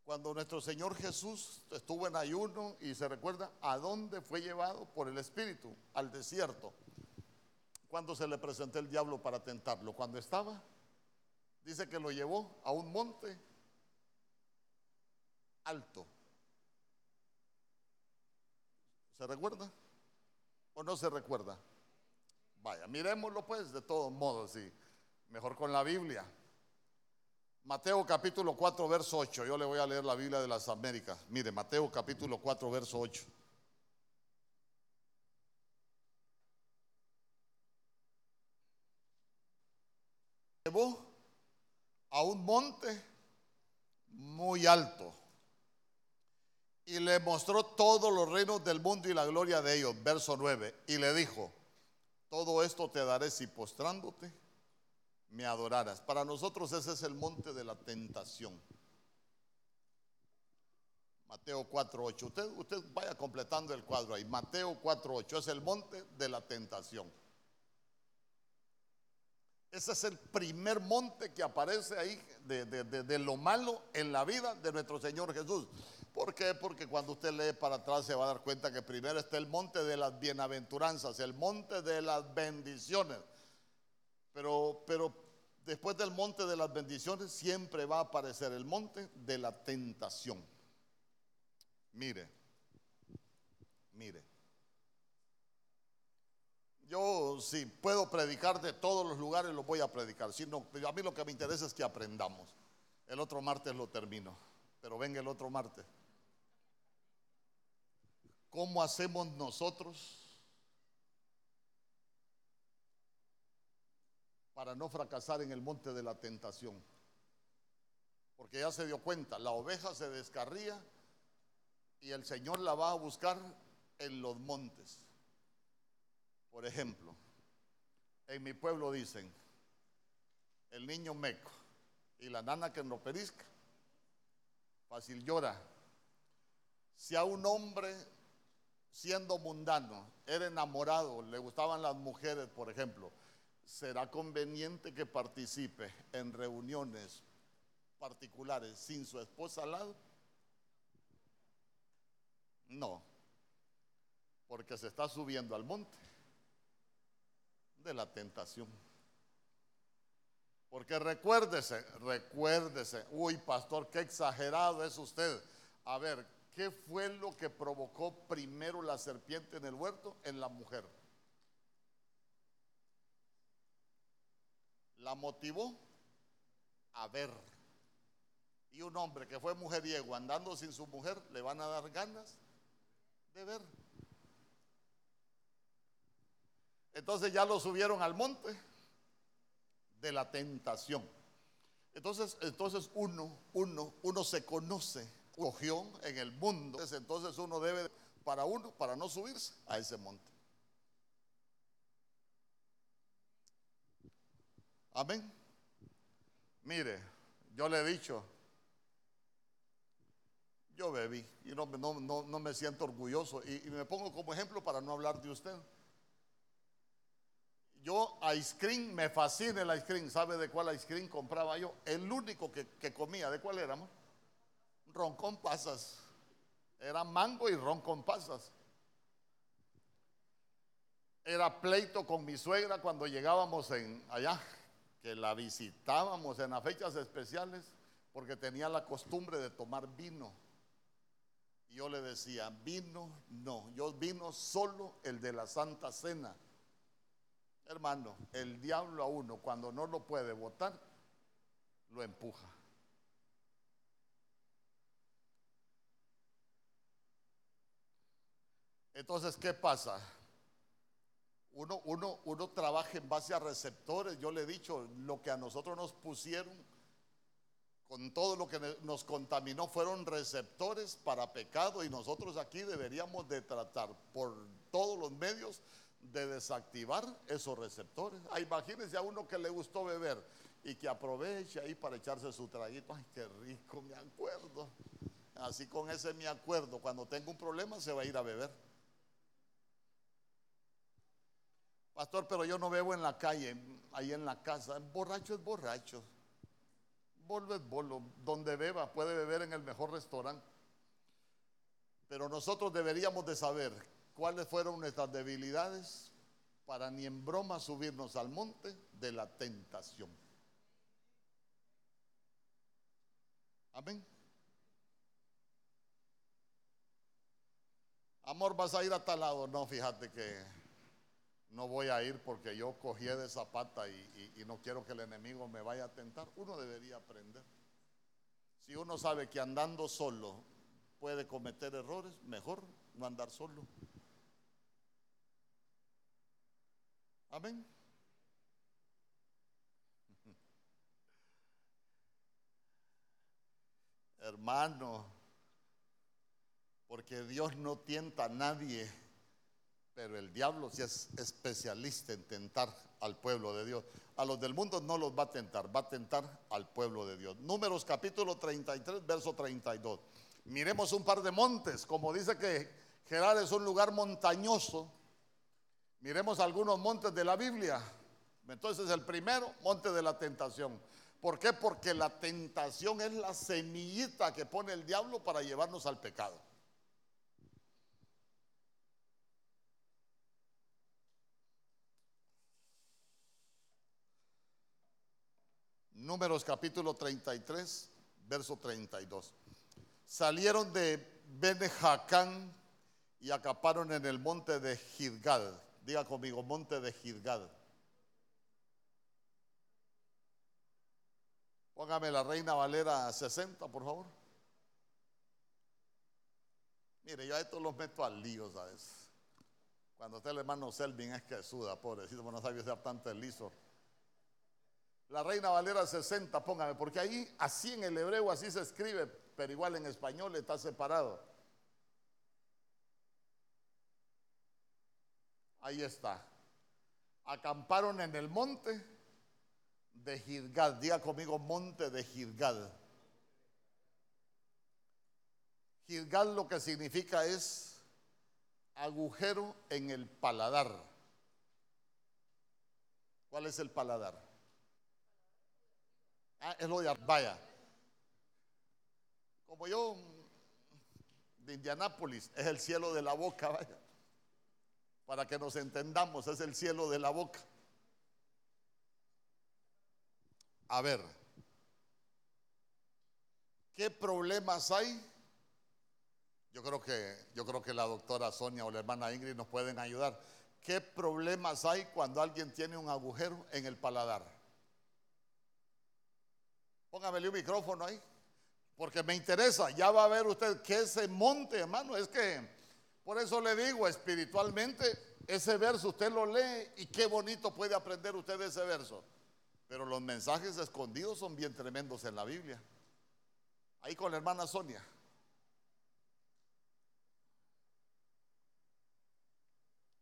cuando nuestro Señor Jesús estuvo en ayuno y se recuerda a dónde fue llevado por el Espíritu? Al desierto. Cuando se le presentó el diablo para tentarlo? Cuando estaba, dice que lo llevó a un monte alto. ¿Se recuerda? ¿O no se recuerda? Vaya, miremoslo pues de todos modos y mejor con la Biblia. Mateo capítulo 4, verso 8. Yo le voy a leer la Biblia de las Américas. Mire, Mateo capítulo 4, verso 8. Llevó a un monte muy alto y le mostró todos los reinos del mundo y la gloria de ellos. Verso 9. Y le dijo, todo esto te daré si postrándote me adoraras. Para nosotros ese es el monte de la tentación. Mateo 4.8. Usted, usted vaya completando el cuadro ahí. Mateo 4.8 es el monte de la tentación. Ese es el primer monte que aparece ahí de, de, lo malo en la vida de nuestro Señor Jesús. ¿Por qué? Porque cuando usted lee para atrás se va a dar cuenta que primero está el monte de las bienaventuranzas, el monte de las bendiciones. Pero, pero después del monte de las bendiciones siempre va a aparecer el monte de la tentación. Mire, mire. Yo si puedo predicar de todos los lugares, lo voy a predicar. Si no, a mí lo que me interesa es que aprendamos. El otro martes lo termino, pero venga el otro martes. ¿Cómo hacemos nosotros para no fracasar en el monte de la tentación. Porque ya se dio cuenta, la oveja se descarría y el Señor la va a buscar en los montes. Por ejemplo, en mi pueblo dicen, el niño meco y la nana que no perisca, fácil llora. Si a un hombre siendo mundano era enamorado, le gustaban las mujeres, por ejemplo, será conveniente que participe en reuniones particulares sin su esposa al lado? No, porque se está subiendo al monte de la tentación. Porque recuérdese, recuérdese, uy pastor, qué exagerado es usted. A ver, ¿qué fue lo que provocó primero la serpiente en el huerto? En la mujer. la motivó a ver. Y un hombre que fue mujeriego andando sin su mujer, le van a dar ganas de ver. Entonces ya lo subieron al monte de la tentación. Entonces, entonces uno, uno, uno se conoce, cogió en el mundo. Entonces uno debe, para uno, para no subirse a ese monte. Amén. Mire, yo le he dicho, yo bebí y no, no, me siento orgulloso y, me pongo como ejemplo para no hablar de usted. Yo ice cream, me fascina el ice cream. ¿Sabe de cuál ice cream compraba yo? El único que, que comía, ¿de cuál éramos? Ron con pasas. Era mango y ron con pasas. Era pleito con mi suegra cuando llegábamos en allá que la visitábamos en las fechas especiales porque tenía la costumbre de tomar vino. Y yo le decía, vino, no, yo vino solo el de la Santa Cena. Hermano, el diablo a uno cuando no lo puede votar, lo empuja. Entonces, ¿qué pasa? Uno, uno, uno trabaja en base a receptores. Yo le he dicho, lo que a nosotros nos pusieron, con todo lo que nos contaminó, fueron receptores para pecado y nosotros aquí deberíamos de tratar por todos los medios de desactivar esos receptores. Ah, imagínense a uno que le gustó beber y que aproveche ahí para echarse su traguito. Ay, qué rico, me acuerdo. Así con ese me acuerdo. Cuando tengo un problema se va a ir a beber. Pastor, pero yo no bebo en la calle, ahí en la casa. Borracho es borracho. Bolo es bolo. Donde beba, puede beber en el mejor restaurante. Pero nosotros deberíamos de saber cuáles fueron nuestras debilidades para ni en broma subirnos al monte de la tentación. Amén. Amor, vas a ir a tal lado. No, fíjate que no voy a ir porque yo cogí de esa pata y, no quiero que el enemigo me vaya a tentar. Uno debería aprender. Si uno sabe que andando solo puede cometer errores, mejor no andar solo. Amén. Hermano, porque Dios no tienta a nadie pero el diablo sí es especialista en tentar al pueblo de Dios. A los del mundo no los va a tentar, va a tentar al pueblo de Dios. Números capítulo 33, verso 32. Miremos un par de montes, como dice que Gerar es un lugar montañoso. Miremos algunos montes de la Biblia. Entonces el primero, monte de la tentación. ¿Por qué? Porque la tentación es la semillita que pone el diablo para llevarnos al pecado. Números capítulo 33, verso 32. Salieron de Benejacán y acaparon en el monte de Gilgal. Diga conmigo, monte de Gilgal. Póngame la Reina Valera 60, por favor. Mire, yo a estos los meto al lío, ¿sabes? Cuando está el hermano Selvin es que suda, pobrecito, no sabe ser tanto el liso. La Reina Valera 60, póngame, porque ahí, así en el hebreo, así se escribe, pero igual en español está separado. Ahí está. Acamparon en el monte de Gilgal. Diga conmigo, monte de Gilgal. Gilgal lo que significa es agujero en el paladar. ¿Cuál es el paladar? Ah, es lo de Vaya. Como yo de Indianápolis, es el cielo de la boca, vaya. Para que nos entendamos, es el cielo de la boca. A ver, ¿qué problemas hay? Yo creo que yo creo que la doctora Sonia o la hermana Ingrid nos pueden ayudar. ¿Qué problemas hay cuando alguien tiene un agujero en el paladar? Póngame un micrófono ahí. Porque me interesa. Ya va a ver usted que ese monte, hermano. Es que, por eso le digo, espiritualmente, ese verso usted lo lee y qué bonito puede aprender usted de ese verso. Pero los mensajes escondidos son bien tremendos en la Biblia. Ahí con la hermana Sonia.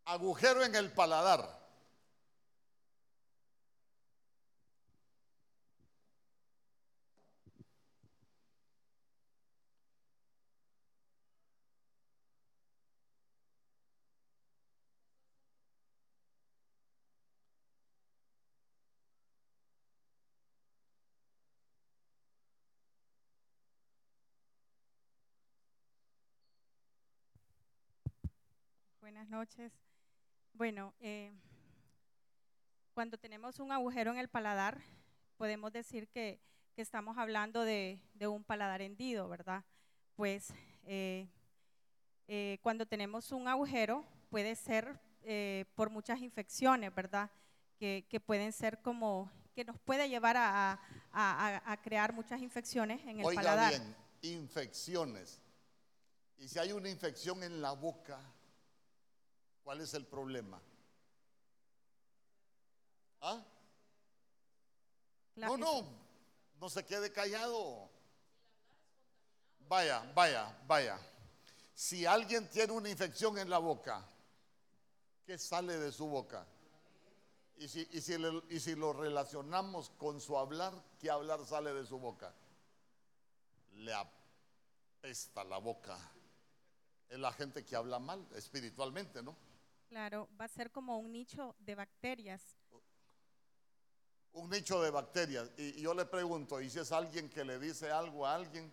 Agujero en el paladar. Cuando tenemos un agujero en el paladar, podemos decir que, que estamos hablando de, de un paladar hendido, ¿verdad? Pues eh, eh, cuando tenemos un agujero puede ser eh, por muchas infecciones, ¿verdad? Que, que pueden ser como, que nos puede llevar a, a- a- a crear muchas infecciones en el Oiga paladar. bien, infecciones. Y si hay una infección en la boca, ¿cuál es el problema? ¿Ah? No, no, no se quede callado. Vaya, vaya, vaya. Si alguien tiene una infección en la boca, ¿qué sale de su boca? Y si, y si le- y si lo relacionamos con su hablar, ¿qué hablar sale de su boca? Le apesta la boca. Es la gente que habla mal espiritualmente, ¿no? Claro, va a ser como un nicho de bacterias. un nicho de bacterias. Y, yo le pregunto, ¿y si es alguien que le dice algo a alguien,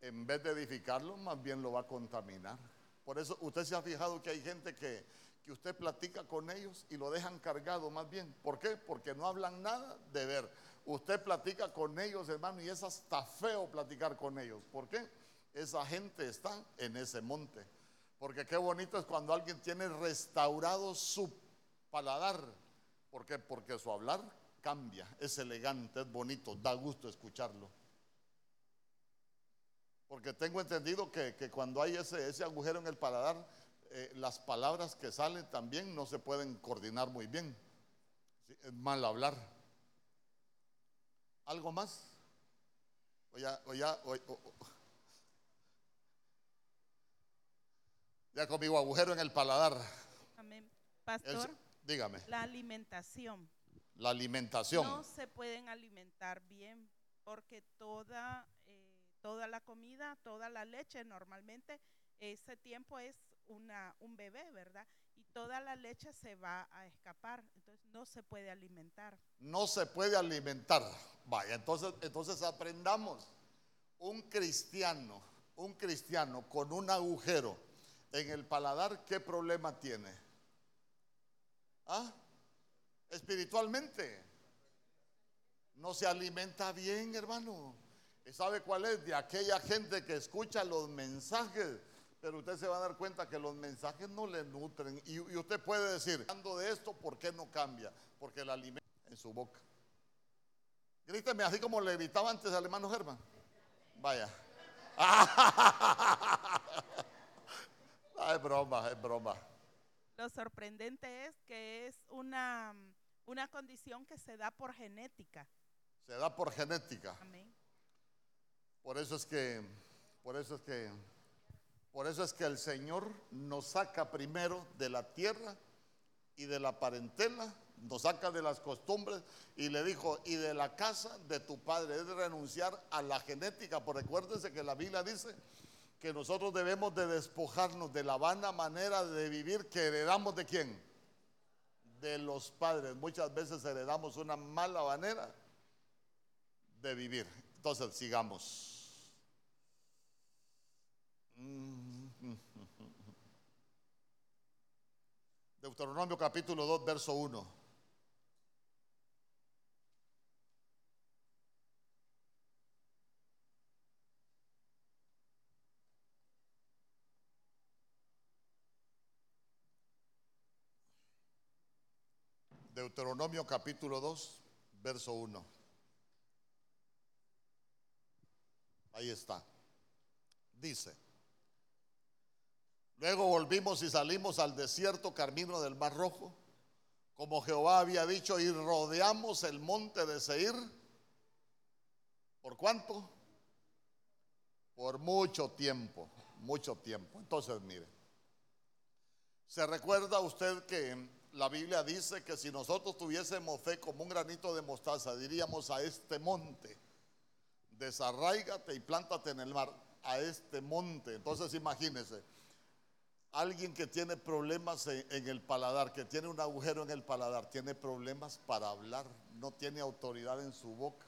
en vez de edificarlo, más bien lo va a contaminar? Por eso usted se ha fijado que hay gente que, que usted platica con ellos y lo dejan cargado más bien. ¿Por qué? Porque no hablan nada de ver. Usted platica con ellos, hermano, y es hasta feo platicar con ellos. ¿Por qué? Esa gente está en ese monte. Porque qué bonito es cuando alguien tiene restaurado su paladar. ¿Por qué? Porque su hablar cambia, es elegante, es bonito, da gusto escucharlo. Porque tengo entendido que, que cuando hay ese, ese agujero en el paladar, eh, las palabras que salen también no se pueden coordinar muy bien. Es mal hablar. ¿Algo más? O ya, o ya, ya conmigo agujero en el paladar. Amén. El- Pastor, dígame, la alimentación. la alimentación. No se pueden alimentar bien porque toda, eh, toda la comida, toda la leche, normalmente ese tiempo es una, un bebé, ¿verdad? Y toda la leche se va a escapar, entonces no se puede alimentar. no se puede alimentar. Vaya, entonces, entonces aprendamos. Un cristiano, un cristiano con un agujero en el paladar, ¿qué problema tiene? ¿Ah? Espiritualmente. No se alimenta bien, hermano. ¿Y sabe cuál es? De aquella gente que escucha los mensajes. Pero usted se va a dar cuenta que los mensajes no le nutren. Y, usted puede decir, hablando de esto, ¿por qué no cambia? Porque el alimento en su boca. Gríteme así como le gritaba antes al hermano Germán. Vaya. [LAUGHS] Ah, es broma, es broma. Lo sorprendente es que es una, una condición que se da por genética. Se da por genética. Amén. Por eso es que, por eso es que, por eso es que el Señor nos saca primero de la tierra y de la parentela, nos saca de las costumbres y le dijo, y de la casa de tu padre, es de renunciar a la genética, porque recuérdense que la Biblia dice que nosotros debemos de despojarnos de la vana manera de vivir que heredamos de quién? De los padres. Muchas veces heredamos una mala manera de vivir. Entonces, sigamos. [LAUGHS] Deuteronomio capítulo 2, verso 1. Deuteronomio capítulo 2, verso 1. Ahí está. Dice, luego volvimos y salimos al desierto camino del Mar Rojo, como Jehová había dicho, y rodeamos el monte de Seir. ¿Por cuánto? Por mucho tiempo, mucho tiempo. Entonces, mire, ¿se recuerda usted que la Biblia dice que si nosotros tuviésemos fe como un granito de mostaza, diríamos a este monte, desarraígate y plántate en el mar, a este monte. Entonces imagínese, alguien que tiene problemas en, en el paladar, que tiene un agujero en el paladar, tiene problemas para hablar, no tiene autoridad en su boca.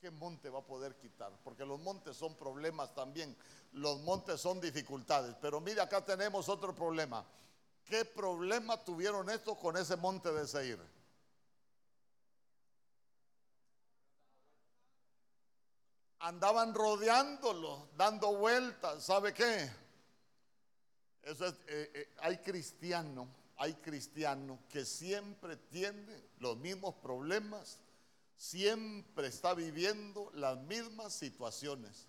¿Qué monte va a poder quitar? Porque los montes son problemas también, los montes son dificultades. Pero mire, acá tenemos otro problema. ¿Qué problema tuvieron estos con ese monte de Seir? Andaban rodeándolo, dando vueltas. ¿Sabe qué? Eso es, eh, eh, hay cristianos, hay cristianos que siempre tienen los mismos problemas, siempre está viviendo las mismas situaciones.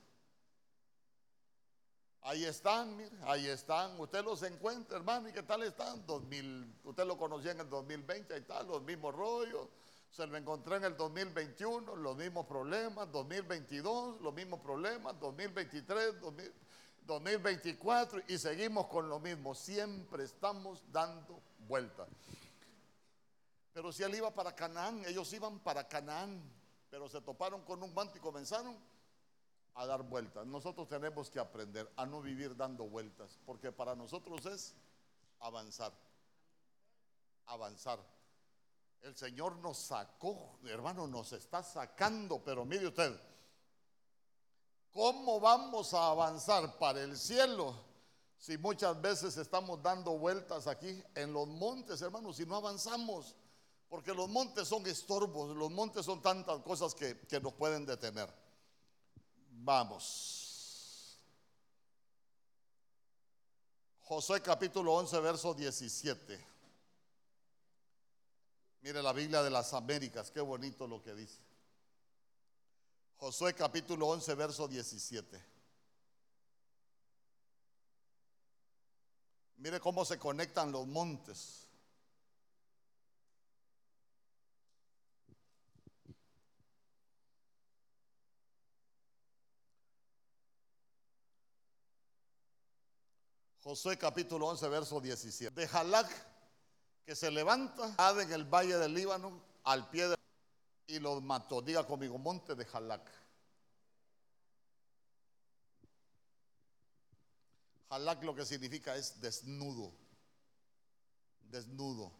Ahí están, mire, ahí están. Usted los encuentra, hermano, ¿y qué tal están? 2000, usted lo conocía en el 2020, ahí están los mismos rollos. Se lo encontré en el 2021, los mismos problemas, 2022, los mismos problemas, 2023, 2024 y seguimos con lo mismo. Siempre estamos dando vueltas. Pero si él iba para Canaán, ellos iban para Canaán, pero se toparon con un manto y comenzaron a dar vueltas. Nosotros tenemos que aprender a no vivir dando vueltas, porque para nosotros es avanzar, avanzar. El Señor nos sacó, hermano, nos está sacando, pero mire usted, ¿cómo vamos a avanzar para el cielo si muchas veces estamos dando vueltas aquí en los montes, hermano, si no avanzamos? Porque los montes son estorbos, los montes son tantas cosas que, que nos pueden detener. Vamos. Josué capítulo 11, verso 17. Mire la Biblia de las Américas, qué bonito lo que dice. Josué capítulo 11, verso 17. Mire cómo se conectan los montes. Josué capítulo 11, verso 17. De Jalac que se levanta en el valle del Líbano al pie de y los mató. Diga conmigo, monte de Jalac. Jalac lo que significa es desnudo. Desnudo.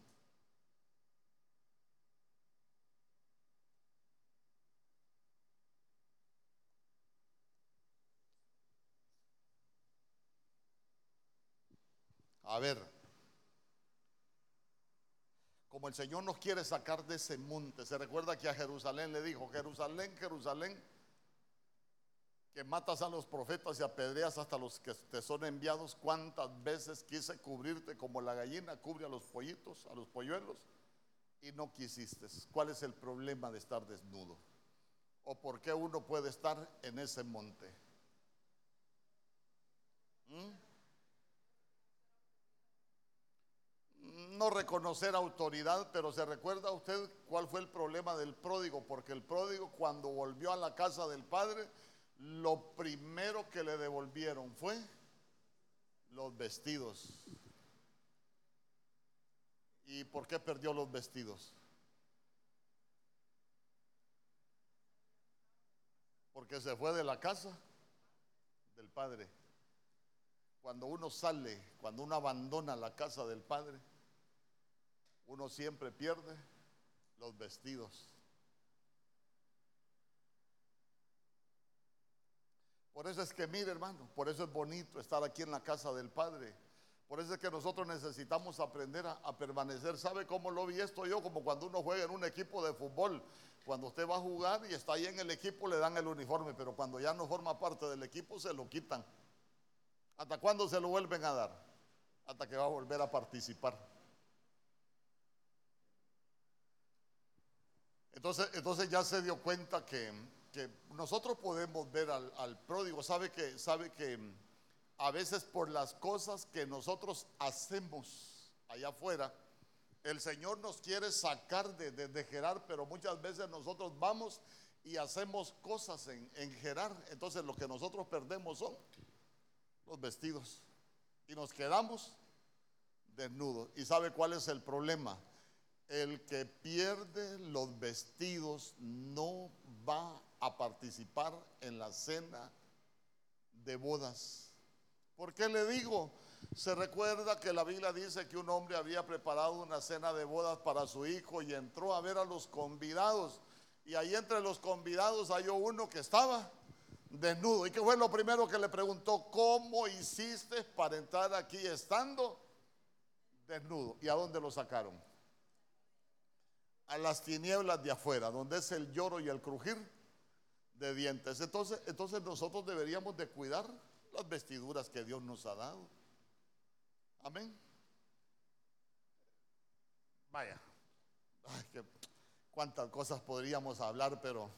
A ver, como el Señor nos quiere sacar de ese monte, se recuerda que a Jerusalén le dijo, Jerusalén, Jerusalén, que matas a los profetas y apedreas hasta los que te son enviados, cuántas veces quise cubrirte como la gallina cubre a los pollitos, a los polluelos, y no quisiste. ¿Cuál es el problema de estar desnudo? ¿O por qué uno puede estar en ese monte? ¿Mm? No reconocer autoridad, pero se recuerda usted cuál fue el problema del pródigo, porque el pródigo cuando volvió a la casa del padre, lo primero que le devolvieron fue los vestidos. ¿Y por qué perdió los vestidos? Porque se fue de la casa del padre. Cuando uno sale, cuando uno abandona la casa del padre, uno siempre pierde los vestidos. Por eso es que, mire hermano, por eso es bonito estar aquí en la casa del Padre. Por eso es que nosotros necesitamos aprender a, permanecer. ¿Sabe cómo lo vi esto yo? Como cuando uno juega en un equipo de fútbol. Cuando usted va a jugar y está ahí en el equipo, le dan el uniforme, pero cuando ya no forma parte del equipo, se lo quitan. ¿Hasta cuándo se lo vuelven a dar? Hasta que va a volver a participar. Entonces, entonces ya se dio cuenta que, nosotros podemos ver al, pródigo, sabe que, sabe que a veces por las cosas que nosotros hacemos allá afuera, el Señor nos quiere sacar de, de, Gerar, pero muchas veces nosotros vamos y hacemos cosas en, en Gerar. Entonces lo que nosotros perdemos son los vestidos y nos quedamos desnudos. ¿Y sabe cuál es el problema? El que pierde los vestidos no va a participar en la cena de bodas. ¿Por qué le digo? Se recuerda que la Biblia dice que un hombre había preparado una cena de bodas para su hijo y entró a ver a los convidados. Y ahí entre los convidados hay uno que estaba desnudo. ¿Y qué fue lo primero que le preguntó? ¿Cómo hiciste para entrar aquí estando desnudo? ¿Y a dónde lo sacaron? A las tinieblas de afuera, donde es el lloro y el crujir de dientes. Entonces, entonces nosotros deberíamos de cuidar las vestiduras que Dios nos ha dado. Amén. Vaya, cuántas cosas podríamos hablar, pero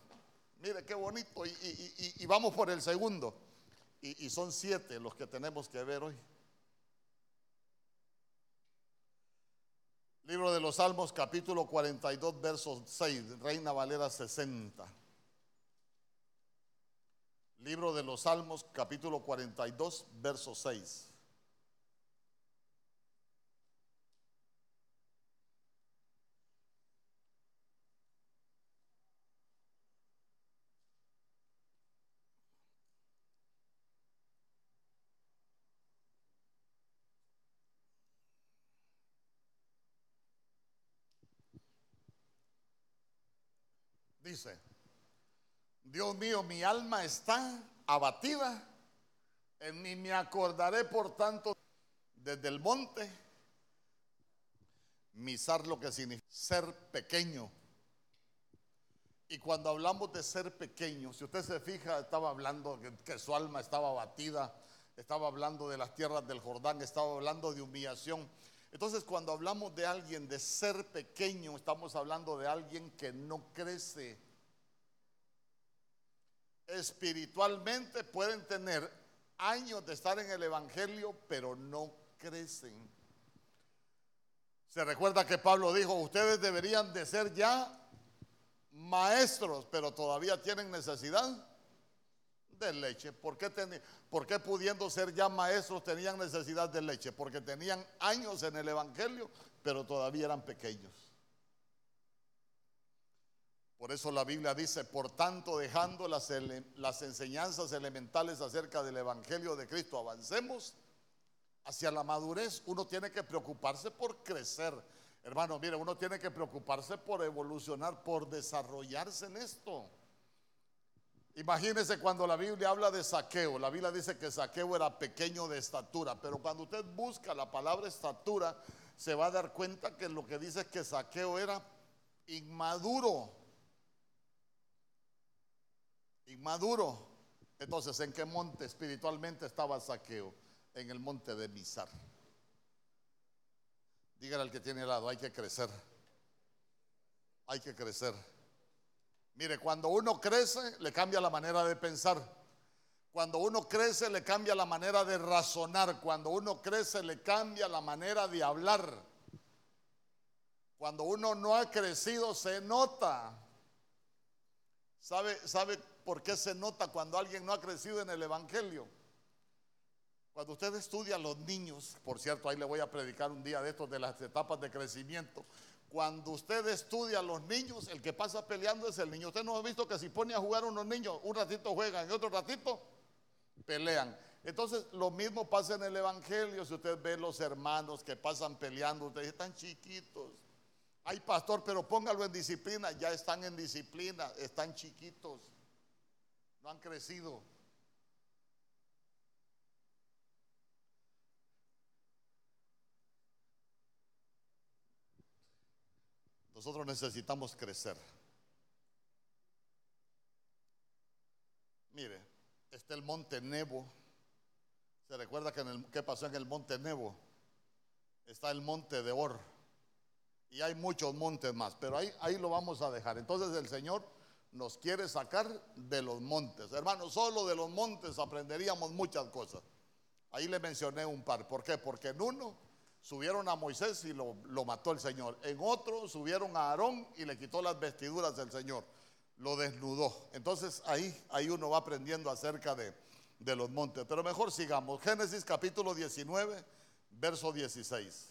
mire qué bonito. Y, vamos por el segundo. y son siete los que tenemos que ver hoy. Libro de los Salmos, capítulo 42, versos 6, Reina Valera 60. Libro de los Salmos, capítulo 42, verso 6. Dice, Dios mío, mi alma está abatida, en mí me acordaré por tanto desde el monte, misar lo que significa ser pequeño. Y cuando hablamos de ser pequeño, si usted se fija, estaba hablando que, que su alma estaba abatida, estaba hablando de las tierras del Jordán, estaba hablando de humillación. Entonces cuando hablamos de alguien de ser pequeño, estamos hablando de alguien que no crece. Espiritualmente pueden tener años de estar en el Evangelio, pero no crecen. Se recuerda que Pablo dijo, ustedes deberían de ser ya maestros, pero todavía tienen necesidad de leche. ¿Por qué, ¿Por qué pudiendo ser ya maestros tenían necesidad de leche? Porque tenían años en el Evangelio, pero todavía eran pequeños. Por eso la Biblia dice, por tanto, dejando las, las enseñanzas elementales acerca del Evangelio de Cristo, avancemos hacia la madurez. Uno tiene que preocuparse por crecer. Hermano, mire, uno tiene que preocuparse por evolucionar, por desarrollarse en esto. Imagínese cuando la Biblia habla de saqueo. La Biblia dice que saqueo era pequeño de estatura, pero cuando usted busca la palabra estatura, se va a dar cuenta que lo que dice es que saqueo era inmaduro. Inmaduro. Entonces, ¿en qué monte espiritualmente estaba saqueo? En el monte de Misar. Dígale al que tiene al lado, hay que crecer. Hay que crecer. Mire, cuando uno crece, le cambia la manera de pensar. Cuando uno crece, le cambia la manera de razonar. Cuando uno crece, le cambia la manera de hablar. Cuando uno no ha crecido, se nota. ¿Sabe, sabe por qué se nota cuando alguien no ha crecido en el Evangelio? Cuando usted estudia a los niños, por cierto, ahí le voy a predicar un día de estos de las etapas de crecimiento. Cuando usted estudia a los niños, el que pasa peleando es el niño. Usted no ha visto que si pone a jugar unos niños, un ratito juegan y otro ratito pelean. Entonces, lo mismo pasa en el Evangelio. Si usted ve los hermanos que pasan peleando, ustedes están chiquitos. Ay, pastor, pero póngalo en disciplina. Ya están en disciplina, están chiquitos. No han crecido. Nosotros necesitamos crecer. Mire, está el monte Nebo. ¿Se recuerda que en el, qué pasó en el monte Nebo? Está el monte de Or. Y hay muchos montes más, pero ahí, ahí lo vamos a dejar. Entonces el Señor nos quiere sacar de los montes. Hermanos, solo de los montes aprenderíamos muchas cosas. Ahí le mencioné un par. ¿Por qué? Porque en uno subieron a Moisés y lo, mató el Señor. En otro subieron a Aarón y le quitó las vestiduras del Señor. Lo desnudó. Entonces ahí, ahí uno va aprendiendo acerca de, de los montes. Pero mejor sigamos. Génesis capítulo 19, verso 16.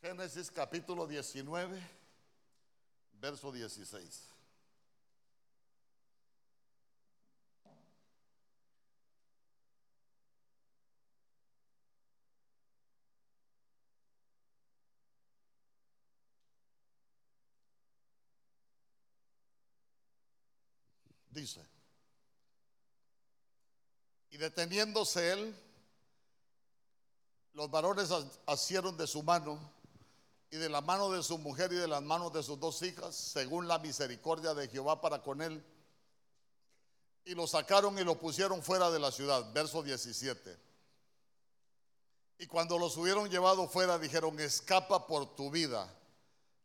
Génesis capítulo 19, verso 16. Dice. Y deteniéndose él, los varones asieron de su mano y de la mano de su mujer y de las manos de sus dos hijas, según la misericordia de Jehová para con él, y lo sacaron y lo pusieron fuera de la ciudad. Verso 17. Y cuando los hubieron llevado fuera, dijeron, escapa por tu vida,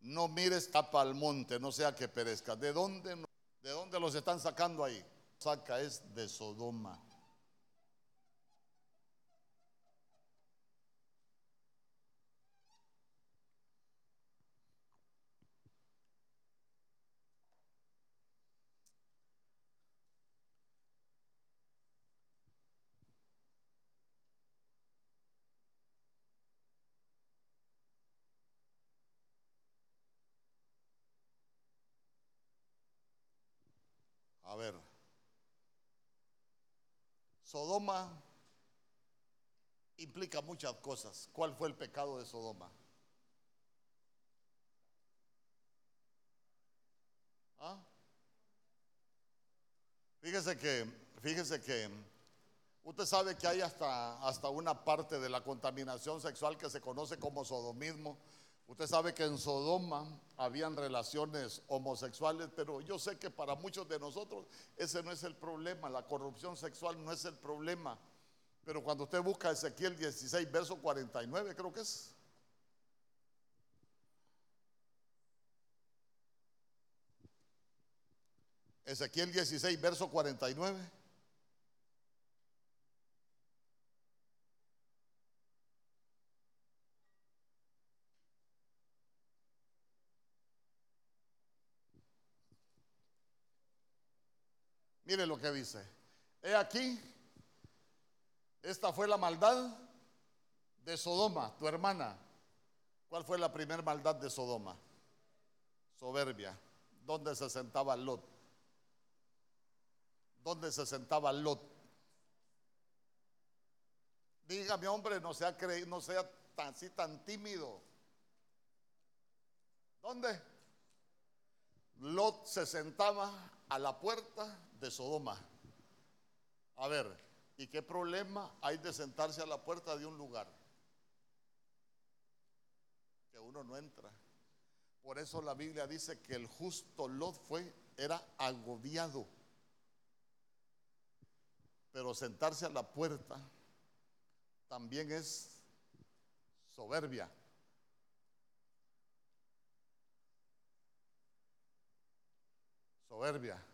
no mires, escapa al monte, no sea que perezca. ¿De dónde, ¿De dónde los están sacando ahí? Saca es de Sodoma. A ver, Sodoma implica muchas cosas. ¿Cuál fue el pecado de Sodoma? ¿Ah? Fíjese que, fíjese que usted sabe que hay hasta, hasta una parte de la contaminación sexual que se conoce como sodomismo Usted sabe que en Sodoma habían relaciones homosexuales, pero yo sé que para muchos de nosotros ese no es el problema, la corrupción sexual no es el problema. Pero cuando usted busca Ezequiel 16, verso 49, creo que es. Ezequiel 16, verso 49. Mire lo que dice. He aquí, esta fue la maldad de Sodoma, tu hermana. ¿Cuál fue la primera maldad de Sodoma? Soberbia. ¿Dónde se sentaba Lot? ¿Dónde se sentaba Lot? Dígame, hombre, no sea, no sea tan, así tan tímido. ¿Dónde? Lot se sentaba a la puerta de Sodoma. A ver, ¿y qué problema hay de sentarse a la puerta de un lugar? Que uno no entra. Por eso la Biblia dice que el justo Lot fue, era agobiado. Pero sentarse a la puerta también es soberbia. Soberbia.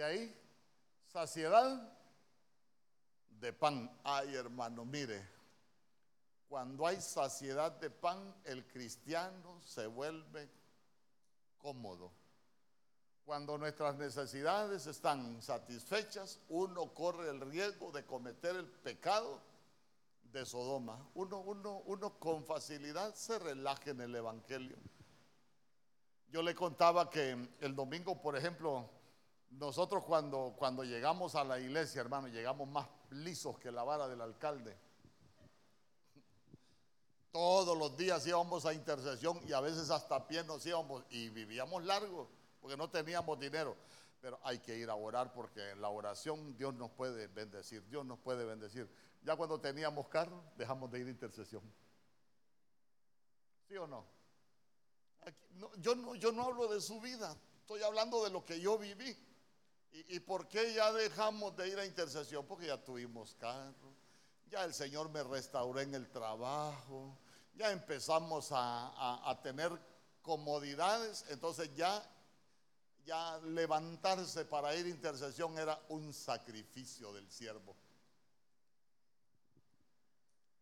De ahí, saciedad de pan. Ay, hermano, mire, cuando hay saciedad de pan, el cristiano se vuelve cómodo. Cuando nuestras necesidades están satisfechas, uno corre el riesgo de cometer el pecado de Sodoma. Uno, uno, uno con facilidad se relaja en el Evangelio. Yo le contaba que el domingo, por ejemplo, nosotros cuando, cuando llegamos a la iglesia, hermano, llegamos más lisos que la vara del alcalde. Todos los días íbamos a intercesión y a veces hasta pie nos íbamos y vivíamos largo porque no teníamos dinero. Pero hay que ir a orar porque en la oración Dios nos puede bendecir, Dios nos puede bendecir. Ya cuando teníamos carro, dejamos de ir a intercesión. ¿Sí o no? yo no? Yo no hablo de su vida, estoy hablando de lo que yo viví. ¿Y, por qué ya dejamos de ir a intercesión? Porque ya tuvimos carro, ya el Señor me restauró en el trabajo, ya empezamos a, a tener comodidades, entonces ya, ya levantarse para ir a intercesión era un sacrificio del siervo.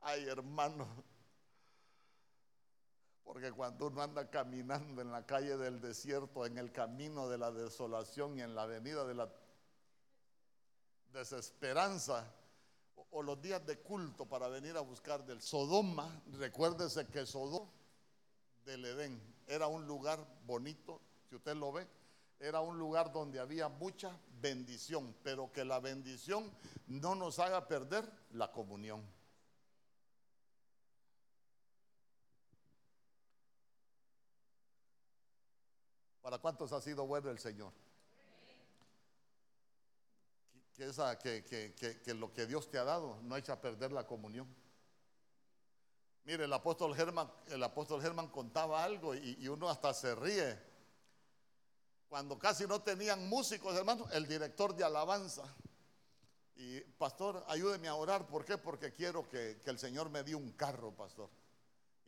Ay, hermano, porque cuando uno anda caminando en la calle del desierto, en el camino de la desolación y en la avenida de la desesperanza, o, los días de culto para venir a buscar del Sodoma, recuérdese que Sodoma del Edén era un lugar bonito, si usted lo ve, era un lugar donde había mucha bendición, pero que la bendición no nos haga perder la comunión. ¿Para cuántos ha sido bueno el Señor? que, que, lo que Dios te ha dado no echa a perder la comunión. Mire, el apóstol Germán, el apóstol Germán contaba algo y, uno hasta se ríe. Cuando casi no tenían músicos, hermano, el director de alabanza. Y pastor, ayúdeme a orar. ¿Por qué? Porque quiero que, que el Señor me dé un carro, pastor.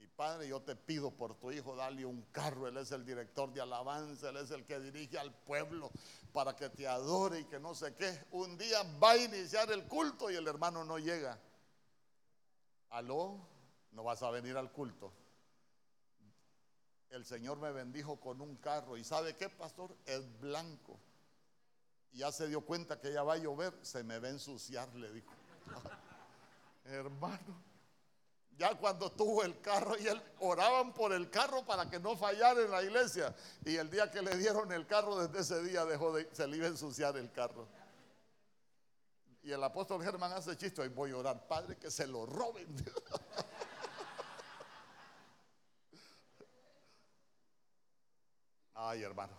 Y Padre, yo te pido por tu hijo, dale un carro. Él es el director de alabanza, él es el que dirige al pueblo para que te adore y que no sé qué. Un día va a iniciar el culto y el hermano no llega. Aló, no vas a venir al culto. El Señor me bendijo con un carro. ¿Y sabe qué, pastor? Es blanco. Y ya se dio cuenta que ya va a llover, se me va a ensuciar, le dijo. [LAUGHS] Hermano. Ya cuando tuvo el carro y él oraban por el carro para que no fallara en la iglesia. Y el día que le dieron el carro, desde ese día dejó de, se le iba a ensuciar el carro. Y el apóstol Germán hace chiste, y voy a orar, Padre, que se lo roben. [LAUGHS] Ay, hermano.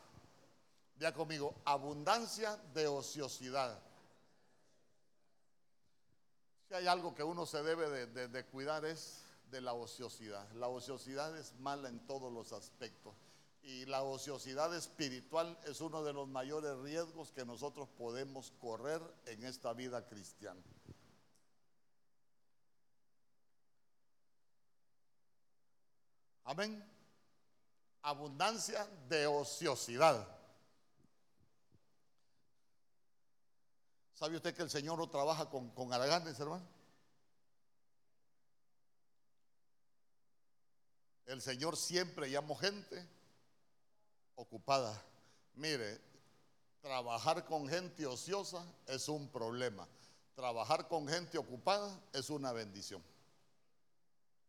Ya conmigo, abundancia de ociosidad. Si hay algo que uno se debe de, de, de, cuidar es de la ociosidad. La ociosidad es mala en todos los aspectos. Y la ociosidad espiritual es uno de los mayores riesgos que nosotros podemos correr en esta vida cristiana. Amén. Abundancia de ociosidad. ¿Sabe usted que el Señor no trabaja con, con hermano? El Señor siempre llamó gente ocupada. Mire, trabajar con gente ociosa es un problema. Trabajar con gente ocupada es una bendición.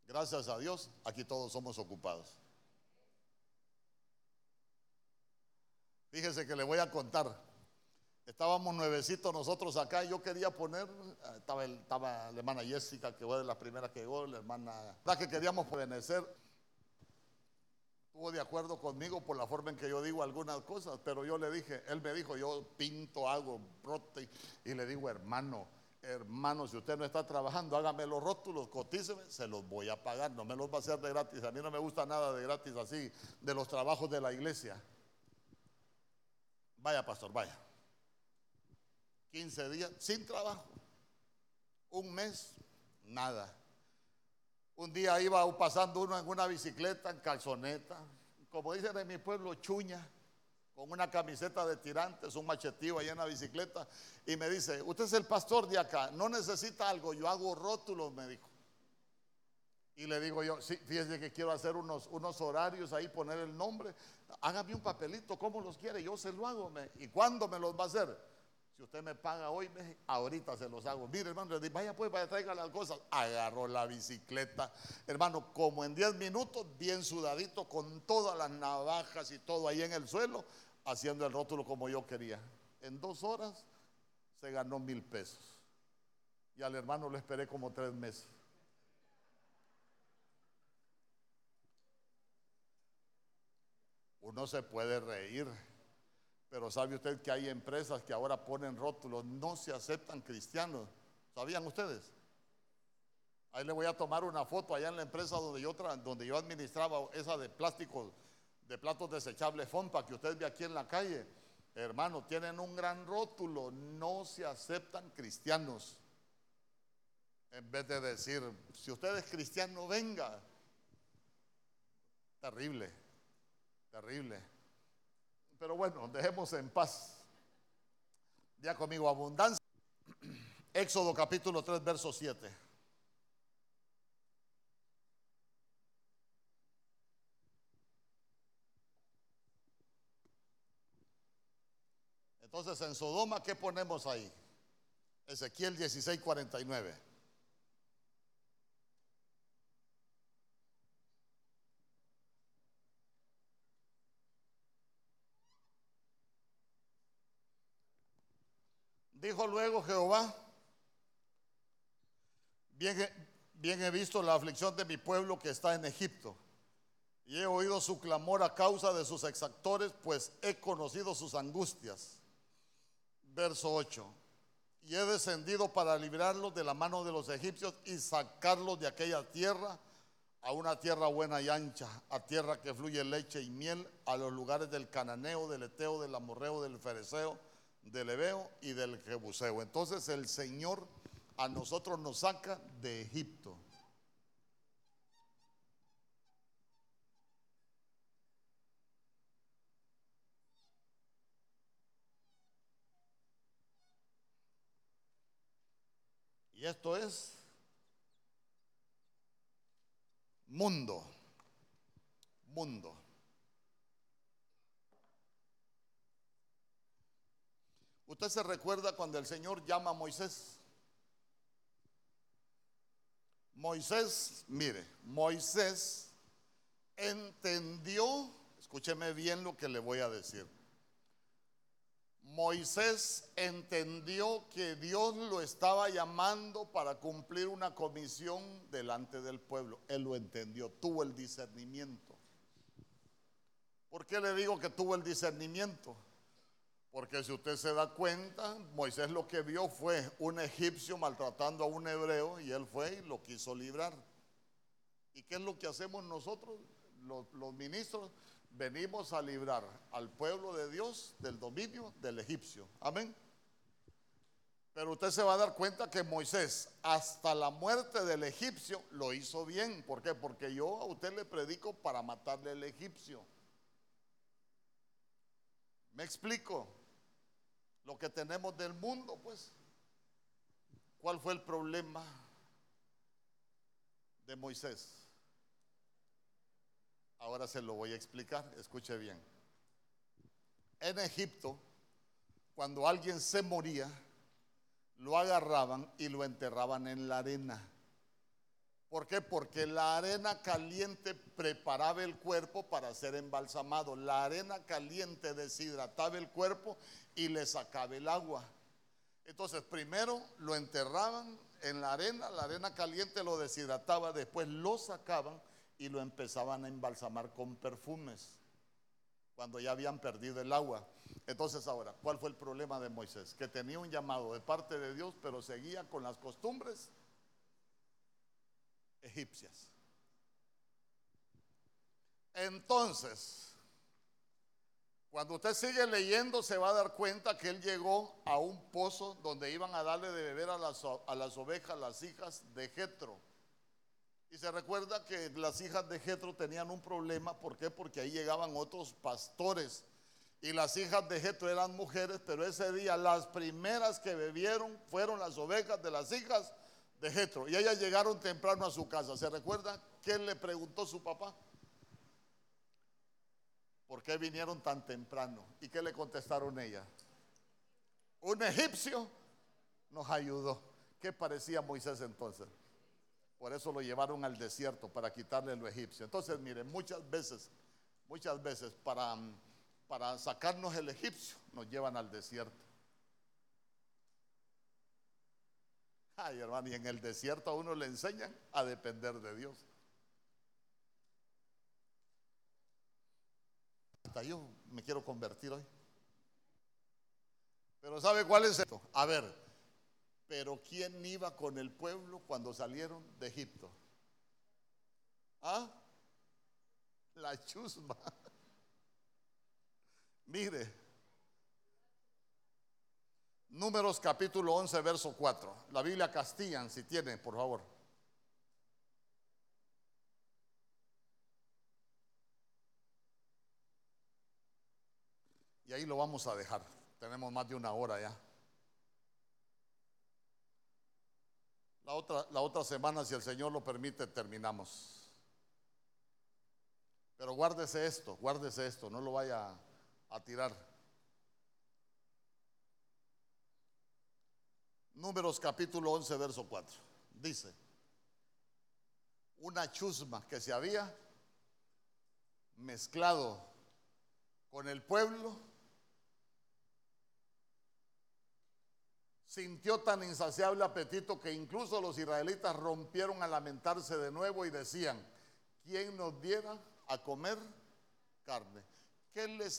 Gracias a Dios, aquí todos somos ocupados. Fíjese que le voy a contar. Estábamos nuevecitos nosotros acá yo quería poner, estaba, el, estaba la hermana Jessica, que fue de las primeras que llegó, la hermana, la que queríamos pertenecer. Estuvo de acuerdo conmigo por la forma en que yo digo algunas cosas, pero yo le dije, él me dijo, yo pinto, hago brote, y le digo, hermano, hermano, si usted no está trabajando, hágame los rótulos, cotíceme, se los voy a pagar, no me los va a hacer de gratis. A mí no me gusta nada de gratis así, de los trabajos de la iglesia. Vaya, pastor, vaya. 15 días sin trabajo. Un mes, nada. Un día iba pasando uno en una bicicleta, en calzoneta, como dicen en mi pueblo, chuña, con una camiseta de tirantes, un machetío ahí en la bicicleta, y me dice, usted es el pastor de acá, no necesita algo, yo hago rótulos, me dijo. Y le digo yo, sí, fíjese que quiero hacer unos, unos horarios ahí, poner el nombre, hágame un papelito, ¿cómo los quiere? Yo se lo hago. Me, ¿Y cuándo me los va a hacer? Usted me paga hoy, ahorita se los hago. Mire, hermano, le vaya pues, vaya, traiga las cosas. Agarró la bicicleta. Hermano, como en 10 minutos, bien sudadito, con todas las navajas y todo ahí en el suelo, haciendo el rótulo como yo quería. En dos horas se ganó mil pesos. Y al hermano lo esperé como tres meses. Uno se puede reír, pero sabe usted que hay empresas que ahora ponen rótulos, no se aceptan cristianos. ¿Sabían ustedes? Ahí le voy a tomar una foto allá en la empresa donde yo, administraba esa de plástico, de platos desechables Fompa que usted ve aquí en la calle. Hermano, tienen un gran rótulo, no se aceptan cristianos. En vez de decir, si usted es cristiano, venga. Terrible, terrible. Pero bueno, dejemos en paz. Ya conmigo, abundancia. [CLEARS THROAT] Éxodo capítulo 3, verso 7. Entonces, en Sodoma, ¿qué ponemos ahí? Ezequiel 16, 49. Dijo luego Jehová, bien, he visto la aflicción de mi pueblo que está en Egipto, y he oído su clamor a causa de sus exactores, pues he conocido sus angustias. Verso 8. y he descendido para librarlos de la mano de los egipcios y sacarlos de aquella tierra a una tierra buena y ancha, a tierra que fluye leche y miel, a los lugares del cananeo, del eteo, del amorreo, del fereceo, del ebeo y del jebuseo. Entonces el Señor a nosotros nos saca de Egipto. Y esto es mundo, mundo. ¿Usted se recuerda cuando el Señor llama a Moisés? Moisés, mire, Moisés entendió, escúcheme bien lo que le voy a decir. Moisés entendió que Dios lo estaba llamando para cumplir una comisión delante del pueblo. Él lo entendió, tuvo el discernimiento. ¿Por qué le digo que tuvo el discernimiento? Porque si usted se da cuenta, Moisés lo que vio fue un egipcio maltratando a un hebreo y él fue y lo quiso librar. ¿Y qué es lo que hacemos nosotros, los, ministros? Venimos a librar al pueblo de Dios del dominio del egipcio. Amén. Pero usted se va a dar cuenta que Moisés, hasta la muerte del egipcio, lo hizo bien. ¿Por qué? Porque yo a usted le predico para matarle al egipcio. ¿Me explico? Lo que tenemos del mundo, pues. ¿Cuál fue el problema de Moisés? Ahora se lo voy a explicar, escuche bien. En Egipto, cuando alguien se moría, lo agarraban y lo enterraban en la arena. ¿Por qué? Porque la arena caliente preparaba el cuerpo para ser embalsamado. La arena caliente deshidrataba el cuerpo y le sacaba el agua. Entonces, primero lo enterraban en la arena, la arena caliente lo deshidrataba, después lo sacaban y lo empezaban a embalsamar con perfumes cuando ya habían perdido el agua. Entonces ahora, ¿cuál fue el problema de Moisés? Que tenía un llamado de parte de Dios, pero seguía con las costumbres egipcias. Entonces, cuando usted sigue leyendo, se va a dar cuenta que él llegó a un pozo donde iban a darle de beber a las, a las ovejas, las hijas de Jetro. Y se recuerda que las hijas de Jetro tenían un problema, ¿por qué? Porque ahí llegaban otros pastores. Y las hijas de Jetro eran mujeres, pero ese día las primeras que bebieron fueron las ovejas de las hijas de Jetro. Y ellas llegaron temprano a su casa. ¿Se recuerda qué le preguntó su papá? ¿Por qué vinieron tan temprano? ¿Y qué le contestaron ellas? Un egipcio nos ayudó. ¿Qué parecía Moisés entonces? Por eso lo llevaron al desierto para quitarle lo egipcio. Entonces, miren, muchas veces, muchas veces para, para sacarnos el egipcio nos llevan al desierto. Ay, hermano, y en el desierto a uno le enseñan a depender de Dios. Hasta yo me quiero convertir hoy. Pero ¿sabe cuál es esto? A ver, pero ¿quién iba con el pueblo cuando salieron de Egipto? ¿Ah? La chusma. [LAUGHS] Mire, Números capítulo 11, verso 4. La Biblia Castillan, si tienen, por favor. Y ahí lo vamos a dejar. Tenemos más de una hora ya. La otra, la otra semana, si el Señor lo permite, terminamos. Pero guárdese esto, guárdese esto, no lo vaya a tirar. Números capítulo 11, verso 4. Dice, una chusma que se había mezclado con el pueblo, sintió tan insaciable apetito que incluso los israelitas rompieron a lamentarse de nuevo y decían, ¿quién nos diera a comer carne? ¿Qué les